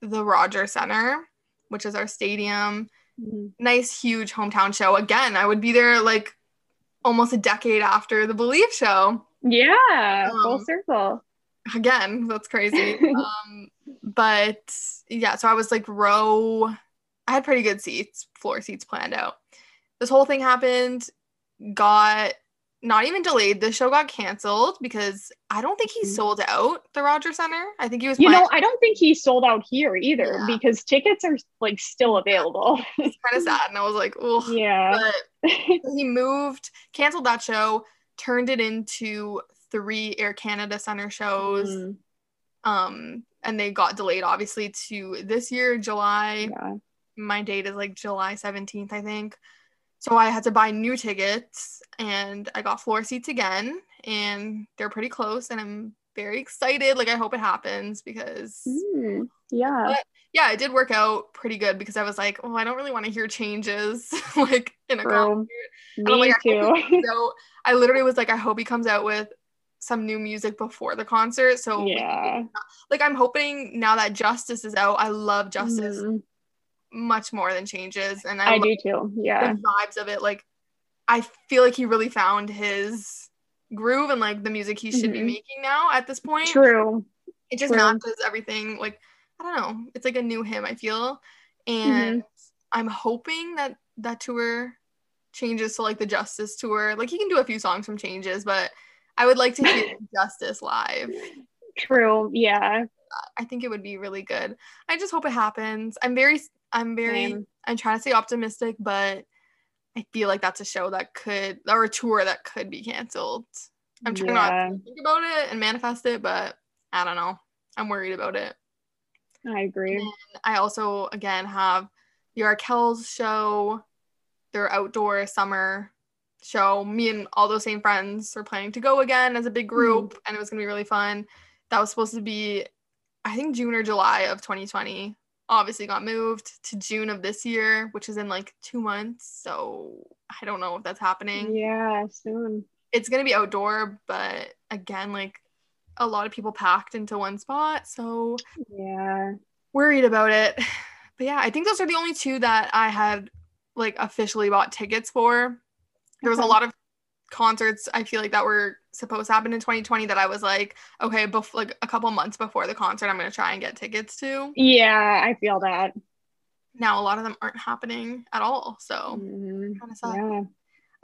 the Roger Center, which is our stadium. Mhm. Nice, huge hometown show. Again, I would be there like almost a decade after the Believe show. Yeah. Full Um, circle. Again, that's crazy. um, but yeah, so I was like row. I had pretty good seats, floor seats planned out. This whole thing happened, got not even delayed. The show got canceled because I don't think he Mhm. sold out the Roger Center. I think he was You know, I don't think he sold out here either Yeah. because tickets are like still available. it's kind of sad. And I was like, oh, yeah. but he moved, canceled that show, turned it into three Air Canada Center shows. Mm, Um, and they got delayed obviously to this year, July. yeah. My date is like July 17th, I think. So I had to buy new tickets and I got floor seats again and they're pretty close and I'm very excited. Like I hope it happens because Mm, yeah. But- yeah, it did work out pretty good because I was like, oh, I don't really want to hear changes like in a True. concert. Me like, I too. comes out- I literally was like, I hope he comes out with some new music before the concert. So we yeah. like I'm hoping now that Justice is out, I love Justice Mhm. much more than changes. And I, I do too. Yeah. the vibes of it. Like I feel like he really found his groove and like the music he should be Mhm. making now at this point. True. It just True. matches everything. Like I don't know. It's like a new him, I feel. And Mm-hmm. I'm hoping that that tour changes to like the Justice tour. Like he can do a few songs from changes, but I would like to hear Justice live. True. Yeah. I think it would be really good. I just hope it happens. I'm very I'm very Same. I'm trying to stay optimistic, but I feel like that's a show that could or a tour that could be canceled. I'm trying Yeah. not to think about it and manifest it, but I don't know. I'm worried about it. I agree. I also again have the Arkells show, their outdoor summer show. Me and all those same friends were planning to go again as a big hmm. group, and it was gonna be really fun. That was supposed to be, I think June or July of 2020. Obviously got moved to June of this year, which is in like two months. So I don't know if that's happening. Yeah. Soon. It's gonna be outdoor, but again, like a lot of people packed into one spot. So Yeah. worried about it. But yeah, I think those are the only two that I had like officially bought tickets for. There was a lot of concerts I feel like that were supposed to happen in 2020 that I was like, okay, bef- like a couple months before the concert, I'm gonna try and get tickets to. Yeah. I feel that. Now a lot of them aren't happening at all, so Mhm. kind of sucks. Yeah.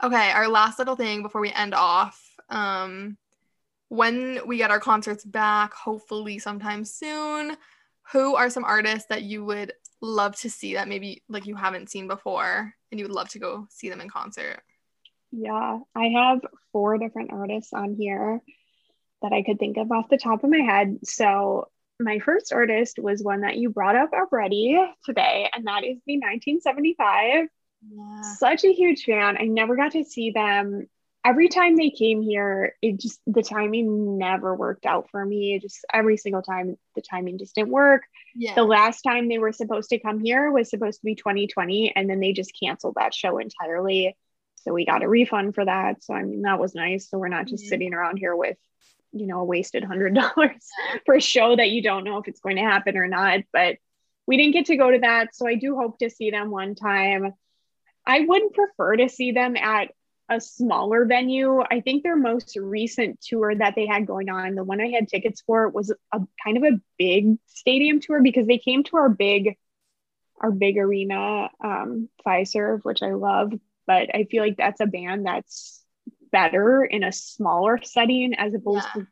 Okay, our last little thing before we end off. Um, when we get our concerts back, hopefully sometime soon, who are some artists that you would love to see that maybe like you haven't seen before and you would love to go see them in concert? Yeah, I have four different artists on here that I could think of off the top of my head. So, my first artist was one that you brought up already today, and that is the 1975. Yeah. Such a huge fan. I never got to see them. Every time they came here, it just the timing never worked out for me. Just every single time, the timing just didn't work. Yeah. The last time they were supposed to come here was supposed to be 2020, and then they just canceled that show entirely. So we got a refund for that. So I mean, that was nice. So we're not just Mhm. sitting around here with, you know, a wasted hundred dollars for a show that you don't know if it's going to happen or not. But we didn't get to go to that. So I do hope to see them one time. I would prefer to see them at a smaller venue. I think their most recent tour that they had going on, the one I had tickets for, was a kind of a big stadium tour because they came to our big, our big arena, um, Fiserv, which I love. But I feel like that's a band that's better in a smaller setting as opposed Yeah. to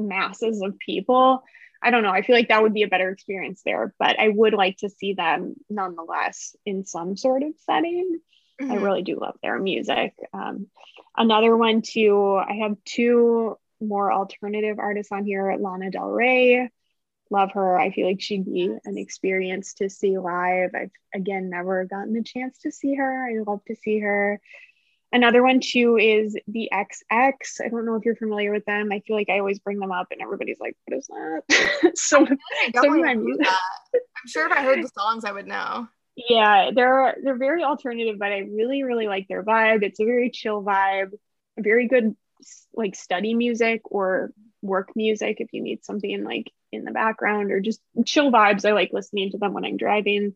masses of people. I don't know. I feel like that would be a better experience there, but I would like to see them nonetheless in some sort of setting. I Mhm. really do love their music. Um, another one too, I have two more alternative artists on here Lana Del Rey. Love her. I feel like she'd be an experience to see live. I've again never gotten the chance to see her. I love to see her. Another one too is the XX. I don't know if you're familiar with them. I feel like I always bring them up and everybody's like, what is that? so I like I some. I'm sure if I heard the songs, I would know. yeah they're they're very alternative but i really really like their vibe it's a very chill vibe very good like study music or work music if you need something like in the background or just chill vibes. I like listening to them when i'm driving.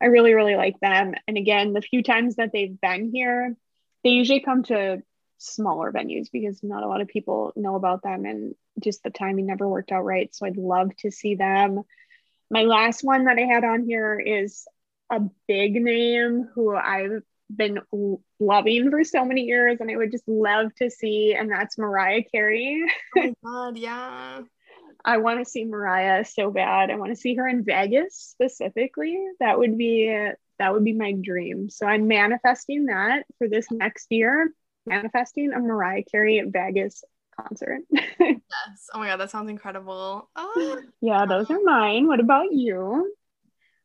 I really really like them. And again the few times that they've been here they usually come to smaller venues because not a lot of people know about them and just the timing never worked out right. So i'd love to see them. My last one that i had on here is a big name who I've been loving for so many years and I would just love to see, and that's Mariah Carey. Oh my god, yeah. I want to see Mariah so bad. I want to see her in Vegas specifically. That would be that would be my dream. So I'm manifesting that for this next year. manifesting a Mariah Carey Vegas concert. yes. Oh my god, that sounds incredible. Oh. yeah, those are mine. What about you?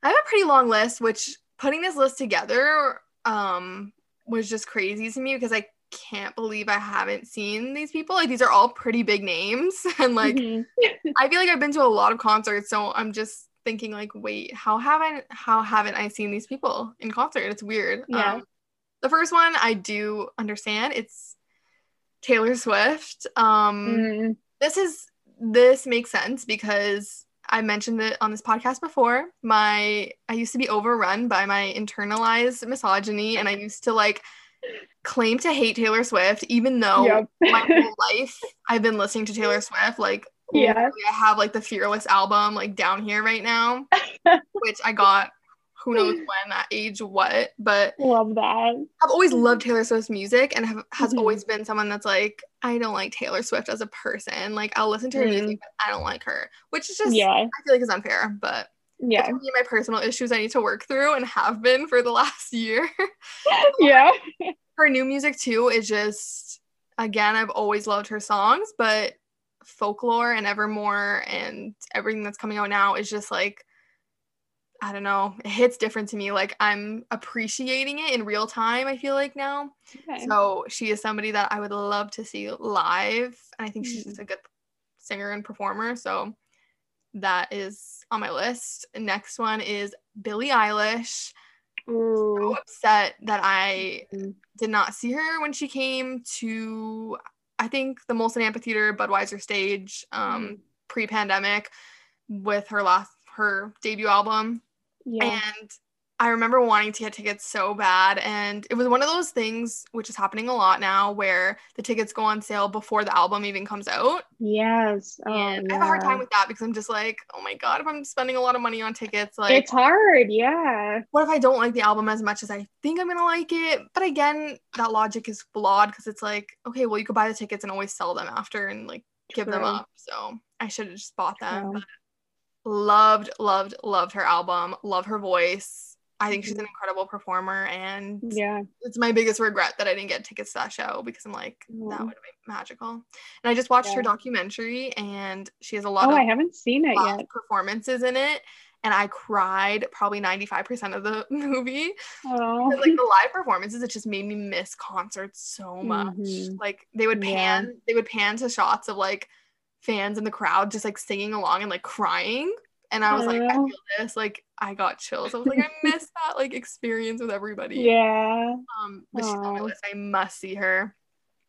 I have a pretty long list, which putting this list together um was just crazy to me because I can't believe I haven't seen these people. Like these are all pretty big names. And like mm-hmm. I feel like I've been to a lot of concerts. So I'm just thinking like, wait, how haven't how haven't I seen these people in concert? It's weird. Yeah. Um, the first one I do understand. It's Taylor Swift. Um mm. this is this makes sense because I mentioned it on this podcast before. My I used to be overrun by my internalized misogyny and I used to like claim to hate Taylor Swift, even though yep. my whole life I've been listening to Taylor Swift. Like, yeah, I have like the Fearless album like down here right now, which I got who knows when at age what, but love that. I've always loved Taylor Swift's music and have, has mm-hmm. always been someone that's like, I don't like Taylor Swift as a person. Like, I'll listen to her mm music, but I don't like her, which is just, yeah, I feel like is unfair, but yeah. my personal issues i need to work through and have been for the last year. Yeah. Her new music too is just again i've always loved her songs but folklore and evermore and everything that's coming out now is just like i don't know it hits different to me. Like i'm appreciating it in real time i feel like now. Okay. so she is somebody that i would love to see live and i think mm-hmm. she's a good singer and performer so that is on my list next one is billie eilish Ooh. so upset that I mm-hmm. did not see her when she came to I think the Molson Amphitheater Budweiser stage um, mm. pre-pandemic with her last her debut album. Yeah. And I remember wanting to get tickets so bad. And it was one of those things, which is happening a lot now, where the tickets go on sale before the album even comes out. Yes. Oh, and yeah. I have a hard time with that because I'm just like, oh my God, if I'm spending a lot of money on tickets, like. It's hard. Yeah. What if I don't like the album as much as I think I'm going to like it? But again, that logic is flawed because it's like, okay, well, you could buy the tickets and always sell them after and like give them up. So I should have just bought them. loved, loved, loved her album. Love her voice I think she's an mm-hmm. incredible performer, and yeah, it's my biggest regret that I didn't get tickets to that show because I'm like mm. that would have been magical. And I just watched yeah. her documentary, and she has a lot. Oh, of I haven't seen it yet. Performances in it, and I cried probably 95% of the movie. Oh. like the live performances, it just made me miss concerts so much. Mm-hmm. Like they would pan, yeah. they would pan to shots of like fans in the crowd just like singing along and like crying and I was like, I feel this. Like I got chills. I was like, I miss that like experience with everybody. Yeah. Um, but she's on my list. I must see her.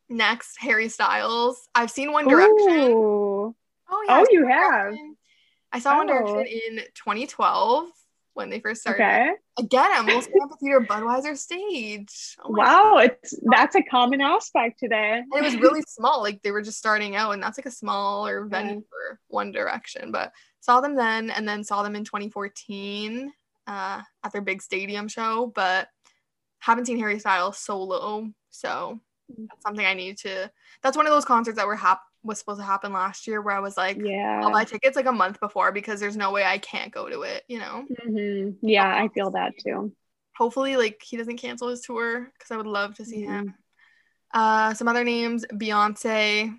Next, Harry Styles. I've seen One Direction. Ooh. Oh yeah. Oh, you have. I saw oh. One Direction in 2012 when they first started. Okay. Again, I'm also at Molson Amphitheater Budweiser stage. Oh wow, God. it's that's a common aspect today. And it was really small. Like they were just starting out, and that's like a smaller venue yeah. for One Direction. But saw them then, and then saw them in 2014 uh, at their big stadium show. But haven't seen Harry Styles solo, so mm. that's something I need to. That's one of those concerts that were hap- was supposed to happen last year where I was like, yeah, I'll buy tickets like a month before because there's no way I can't go to it, you know? Mm-hmm. Yeah, I feel that too. Hopefully, like he doesn't cancel his tour because I would love to see mm-hmm. him. Uh, some other names: Beyonce.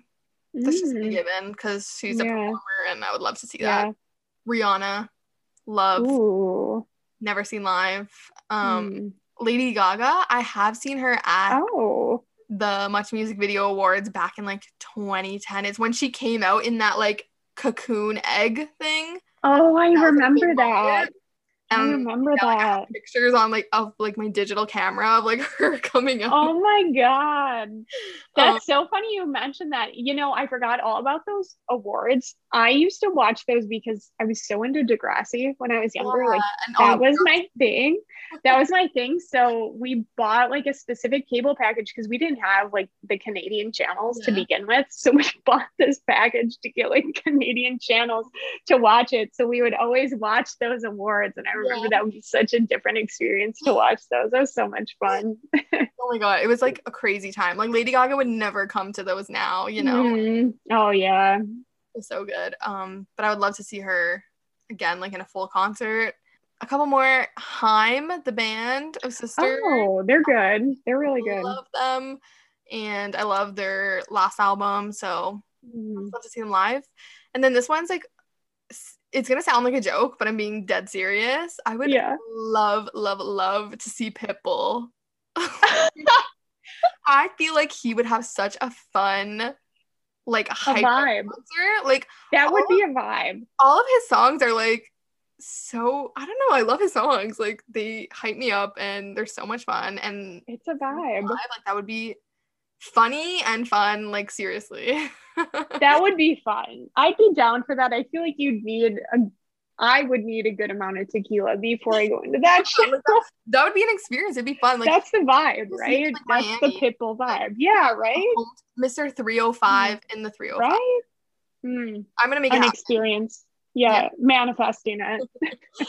That's mm. just a given because she's a performer, and I would love to see yeah. that. Rihanna, love. Ooh. Never seen live. Um, mm. Lady Gaga. I have seen her at. Oh the Much Music Video Awards back in like 2010. It's when she came out in that like cocoon egg thing. Oh, I remember that. I remember yeah, that. Like, pictures on like of like my digital camera of like her coming up. Oh my god. That's um, so funny you mentioned that. You know, I forgot all about those awards. I used to watch those because I was so into Degrassi when I was younger. Yeah, like that was my thing. That was my thing. So we bought like a specific cable package because we didn't have like the Canadian channels yeah. to begin with. So we bought this package to get like Canadian channels to watch it. So we would always watch those awards and I remember yeah. that was such a different experience to watch those. That was so much fun. oh my god, it was like a crazy time. Like Lady Gaga would never come to those now, you know. Mm-hmm. Oh yeah. It's so good. Um, but I would love to see her again, like in a full concert. A couple more. Haim, the band of Sisters. Oh, they're good. They're really good. Love them. and I love their last album, so Mhm. love to see them live. And then this one's like, it's gonna sound like a joke, but I'm being dead serious. I would Yeah. love, love, love to see Pitbull. I feel like he would have such a fun, like hype vibe. concert. Like That would be a vibe. all of his songs are like so I don't know. I love his songs. Like they hype me up and they're so much fun. And It's a vibe. like that would be funny and fun. Like seriously. That would be fun. I'd be down for that. I feel like you'd need a I would need a good amount of tequila before I go into that. Like, that, would be an experience. It'd be fun. Like That's the vibe, right? like That's the pitbull vibe. Yeah, right? Mr. 305 in the 305. Right? Mm, I'm gonna make it an experience. Yeah, manifesting it.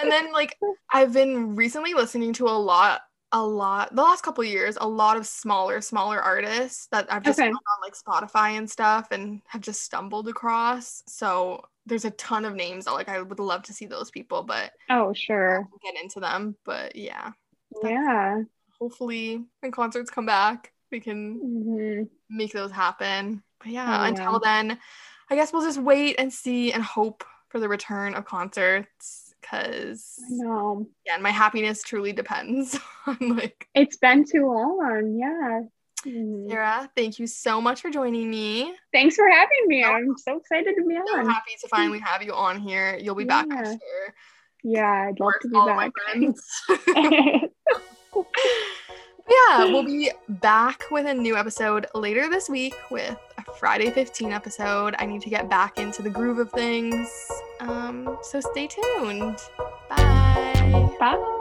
And then like I've been recently listening to a lot, a lot, the last couple of years, a lot of smaller, smaller artists that I've just Okay. found on like Spotify and stuff and have just stumbled across. So there's a ton of names that like I would love to see those people, but Oh, sure. get into them. But yeah, Yeah. hopefully when concerts come back, we can hmm make those happen. But yeah, Oh, yeah. until then, I guess we'll just wait and see and hope for the return of concerts because I know. yeah, and my happiness truly depends on like It's been too long. Yeah. Mhm. Sarah. Thank you so much for joining me. Thanks for having me. I'm so excited to be So on. happy to finally have you on here. You'll be back next Yeah. year. Yeah, I'd love to be all of my back. yeah, we'll be back with a new episode later this week with Friday 15 episode. I need to get back into the groove of things. Um, so stay tuned. Bye. Bye.